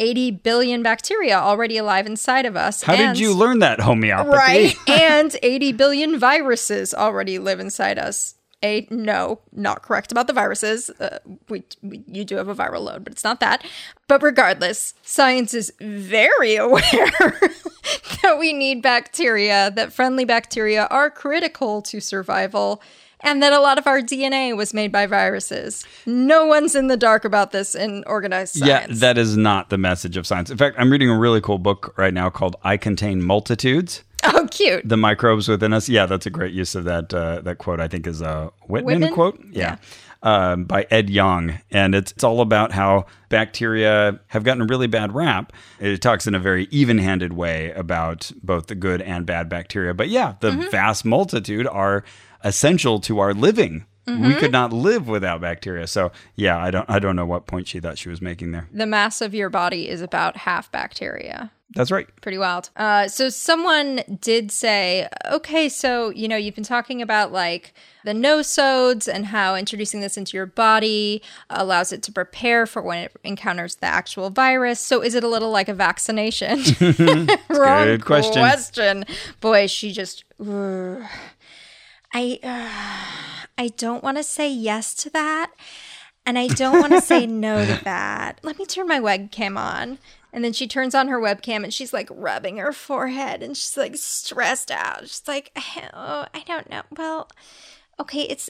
80 billion bacteria already alive inside of us. How and- did you learn that homeopathy? Right. and 80 billion viruses already live inside us. A no, not correct about the viruses. Uh, we, we you do have a viral load, but it's not that. But regardless, science is very aware that we need bacteria, that friendly bacteria are critical to survival, and that a lot of our DNA was made by viruses. No one's in the dark about this in organized science. Yeah, that is not the message of science. In fact, I'm reading a really cool book right now called "I Contain Multitudes." oh, cute. the microbes within us. Yeah, that's a great use of that uh, that quote. I think is a Whitman, Whitman? quote. Yeah. um, by Ed Yong. And it's, it's all about how bacteria have gotten a really bad rap. It talks in a very even handed way about both the good and bad bacteria. But yeah, the vast multitude are essential to our living. We could not live without bacteria. So yeah, I don't I don't know what point she thought she was making there. The mass of your body is about half bacteria. That's right. Pretty wild. Uh, so someone did say, okay, so you know you've been talking about like the nosodes and how introducing this into your body allows it to prepare for when it encounters the actual virus. So is it a little like a vaccination? Wrong good question. question. Boy, she just. ugh. I uh, I don't want to say yes to that, and I don't want to say no to that. Let me turn my webcam on. And then she turns on her webcam and she's like rubbing her forehead and she's like stressed out. She's like, oh, I don't know. Well, okay, it's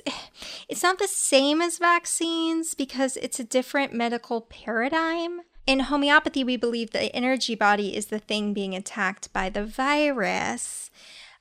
it's not the same as vaccines because it's a different medical paradigm. In homeopathy, we believe the energy body is the thing being attacked by the virus.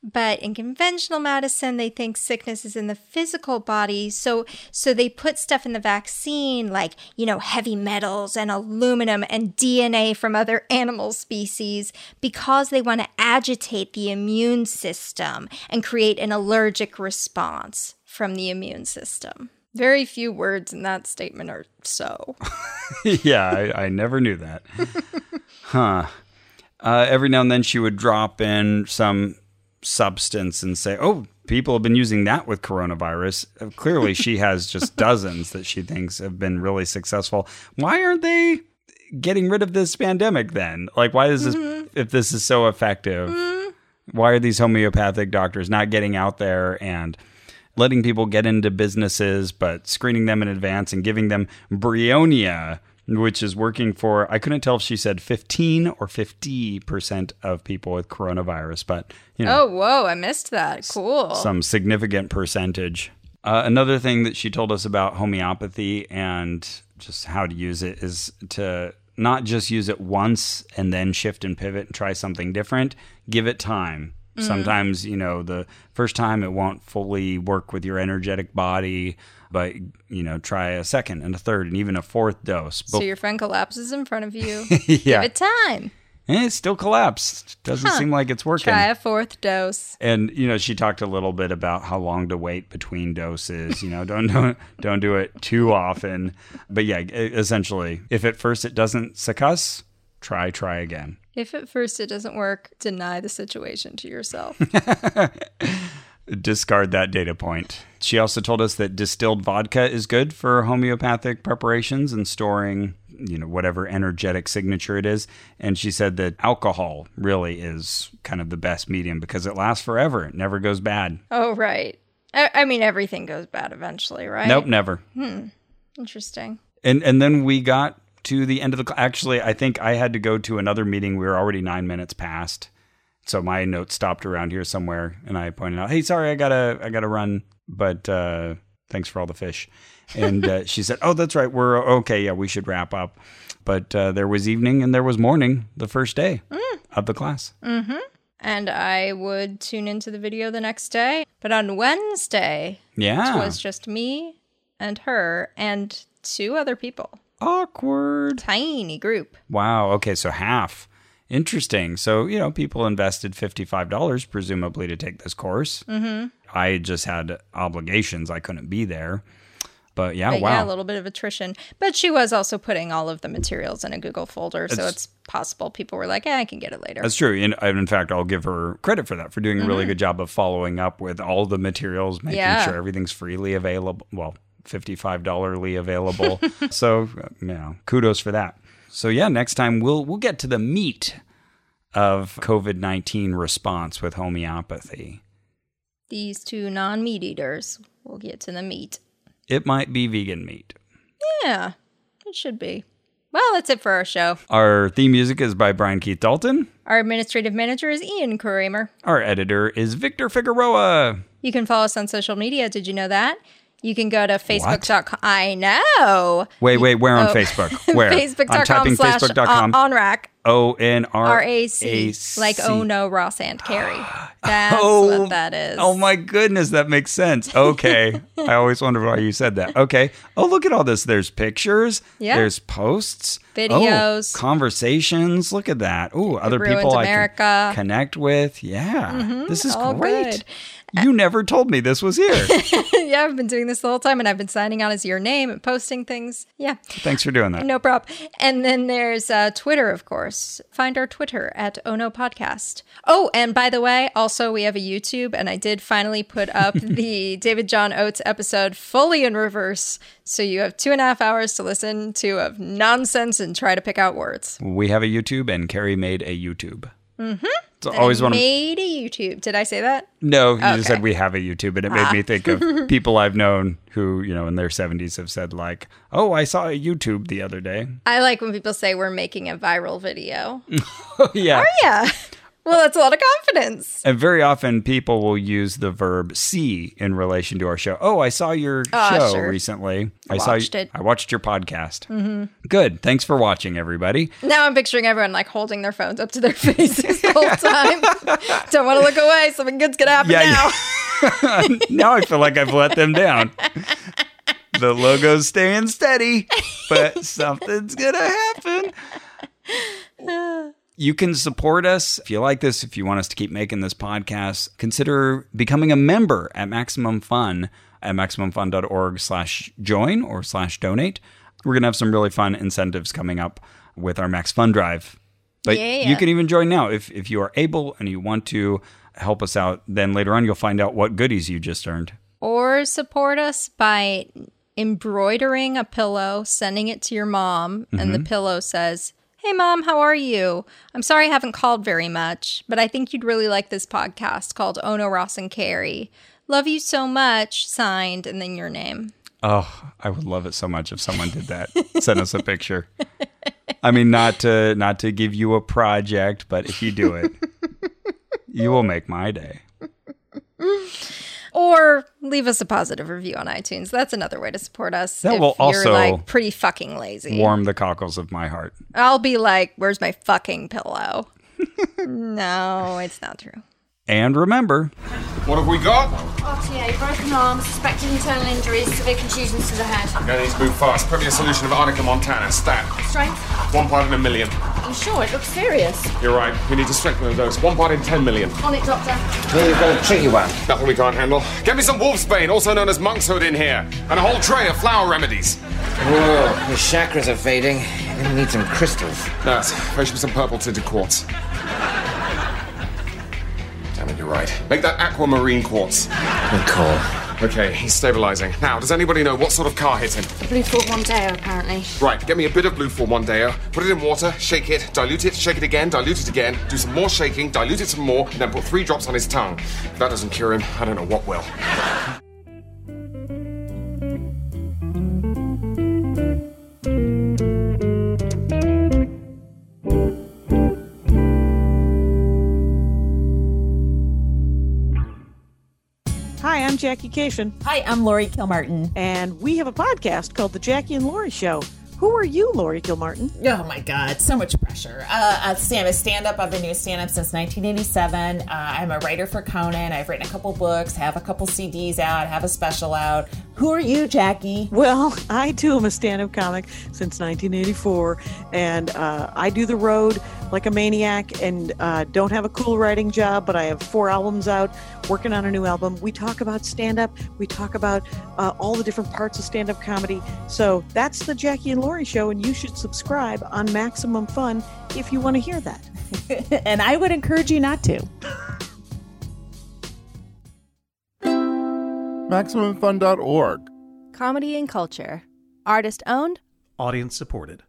But in conventional medicine, they think sickness is in the physical body. So, so they put stuff in the vaccine like, you know, heavy metals and aluminum and DNA from other animal species because they want to agitate the immune system and create an allergic response from the immune system. Very few words in that statement are so. yeah, I, I never knew that. huh. Uh, every now and then she would drop in some substance and say, oh, people have been using that with coronavirus. Uh, Clearly, she has just dozens that she thinks have been really successful. Why aren't they getting rid of this pandemic then? Like, why is this, if this is so effective, why are these homeopathic doctors not getting out there and letting people get into businesses, but screening them in advance and giving them Bryonia, which is working for, I couldn't tell if she said 15 or 50% of people with coronavirus, but, you know, Oh, whoa, I missed that. Cool. some significant percentage. Uh, another thing that she told us about homeopathy and just how to use it is to not just use it once and then shift and pivot and try something different. Give it time. Sometimes, you know, the first time it won't fully work with your energetic body, but, you know, try a second and a third and even a fourth dose. so your friend collapses in front of you. yeah. Give it time. And it still collapsed. Doesn't seem like it's working. Try a fourth dose. and you know she talked a little bit about how long to wait between doses you know don't don't don't do it too often but yeah essentially if at first it doesn't succuss try try again If at first it doesn't work, deny the situation to yourself. discard that data point. She also told us that distilled vodka is good for homeopathic preparations and storing you know whatever energetic signature it is. And she said that alcohol really is kind of the best medium because it lasts forever. It never goes bad. Oh, right. I, I mean, everything goes bad eventually, right? nope never. Hmm. Interesting. and and then we got to the end of the actually i think i had to go to another meeting. We were already nine minutes past so my note stopped around here somewhere and i pointed out hey sorry i gotta i gotta run but uh thanks for all the fish and uh, she said oh that's right we're okay yeah we should wrap up but uh, there was evening and there was morning the first day of the class And I would tune into the video the next day. But on Wednesday, yeah it was just me and her and two other people. awkward Tiny group. Wow. Okay. So half. Interesting. So, you know, people invested $55 presumably to take this course. Mm-hmm. I just had obligations. I couldn't be there. But yeah, But wow. yeah, a little bit of attrition. But she was also putting all of the materials in a Google folder. So It's- it's possible people were like, yeah, I can get it later. That's true. And in fact, I'll give her credit for that, for doing a really good job of following up with all the materials, making Yeah. sure everything's freely available. Well, $55 available. so, you know, kudos for that. So yeah, next time we'll we'll get to the meat of COVID-19 response with homeopathy. These two non meat eaters will get to the meat. It might be vegan meat. Yeah, it should be. Well, that's it for our show. Our theme music is by Brian Keith Dalton. Our administrative manager is Ian Kramer. Our editor is Victor Figueroa. You can follow us on social media. Did you know that? You can go to facebook.com. I know. Wait, wait, where on Oh. Facebook? Where? Facebook.com slash Facebook.com. Uh, on, on rack. O N R A C. Like, oh no, Ross and Carrie. That's Oh, what that is. Oh my goodness, that makes sense. Okay. I always wondered why you said that. Okay. Oh, look at all this. There's pictures. Yeah. There's posts. Videos. Oh, conversations. Look at that. Oh, other people I can connect with. Yeah. Mm-hmm. This is all great. good. You never told me this was here. yeah, I've been doing this the whole time and I've been signing on as your name and posting things. Yeah. Thanks for doing that. No problem. And then there's uh, Twitter, of course. Find our Twitter at Ono Podcast. Oh, and by the way, also we have a YouTube, and I did finally put up the David John Oates episode fully in reverse. So you have two and a half hours to listen to of nonsense and try to pick out words. We have a YouTube, and Carrie made a YouTube. Mm-hmm. It's always one of Made a YouTube. Did I say that? No, you just Okay. Ah. said we have a YouTube, and it made me think of people I've known who, you know, in their 70s have said, like, oh, I saw a YouTube the other day. I like when people say we're making a viral video. Yeah. yeah. Well, that's a lot of confidence. And very often people will use the verb see in relation to our show. Oh, I saw your Ah, show sure. recently. I saw watched you- it. I watched your podcast. Mm-hmm. Good. Thanks for watching, everybody. Now I'm picturing everyone like holding their phones up to their faces the whole time. Don't want to look away. Something good's gonna happen Yeah, now. yeah. now I feel like I've let them down. The logo's staying steady, but something's going to happen. You can support us if you like this, if you want us to keep making this podcast, consider becoming a member at Maximum Fun at maximumfun.org slash join or slash donate. We're going to have some really fun incentives coming up with our Max Fun Drive. But Yeah. you can even join now if, if you are able and you want to help us out. Then later on, you'll find out what goodies you just earned. Or support us by embroidering a pillow, sending it to your mom, and the mm-hmm. pillow says, Hey mom, how are you? I'm sorry I haven't called very much, but I think you'd really like this podcast called Ono Ross and Carrie. Love you so much, signed, and then your name. Oh, I would love it so much if someone did that. Send us a picture. I mean, not to not to give you a project, but if you do it, you will make my day. Or leave us a positive review on iTunes. That's another way to support us. That if will you're also like pretty fucking lazy. Warm the cockles of my heart. I'll be like, "Where's my fucking pillow?" no, it's not true. And remember, What have we got? RTA, broken arm, suspected internal injuries, severe contusions to the head. Gonna need to move fast. Put me a solution of Arnica montana. Stat. Strength? One part in a million. You sure? It looks serious. You're right. We need to strengthen the dose. One part in ten million. On it, Doctor. Here you've got a tricky one. Nothing we can't handle. Get me some wolfsbane, also known as monk's hood, in here, and a whole tray of flower remedies. Whoa, your chakras are fading. You're gonna need some crystals. Nurse, fetch me some purple tinted quartz. Damn it, you're right. Make that aquamarine quartz. Good call. Okay, he's stabilizing. Now, does anybody know what sort of car hit him? Blue Ford Mondeo, apparently. Right, get me a bit of blue for one day. Put it in water, shake it, dilute it, shake it again, dilute it again, do some more shaking, dilute it some more, and then put three drops on his tongue. If that doesn't cure him, I don't know what will. Hi, I'm Jackie Kashian, Hi, I'm Laurie Kilmartin. and we have a podcast called The Jackie and Laurie Show. Who are you, Laurie Kilmartin? Oh my God, so much pressure. Uh, uh, Sam, a stand up. I've been doing stand up since 1987. Uh, I'm a writer for Conan. I've written a couple books, have a couple CDs out, have a special out. Who are you, Jackie? Well, I too am a stand up comic since 1984, and uh, I do the road like a maniac and uh, don't have a cool writing job, but I have four albums out, working on a new album. We talk about stand up, we talk about uh, all the different parts of stand up comedy. So that's the Jackie and Laurie Show, and you should subscribe on Maximum Fun if you want to hear that. and I would encourage you not to. MaximumFun.org. Comedy and culture. Artist owned, Audience supported.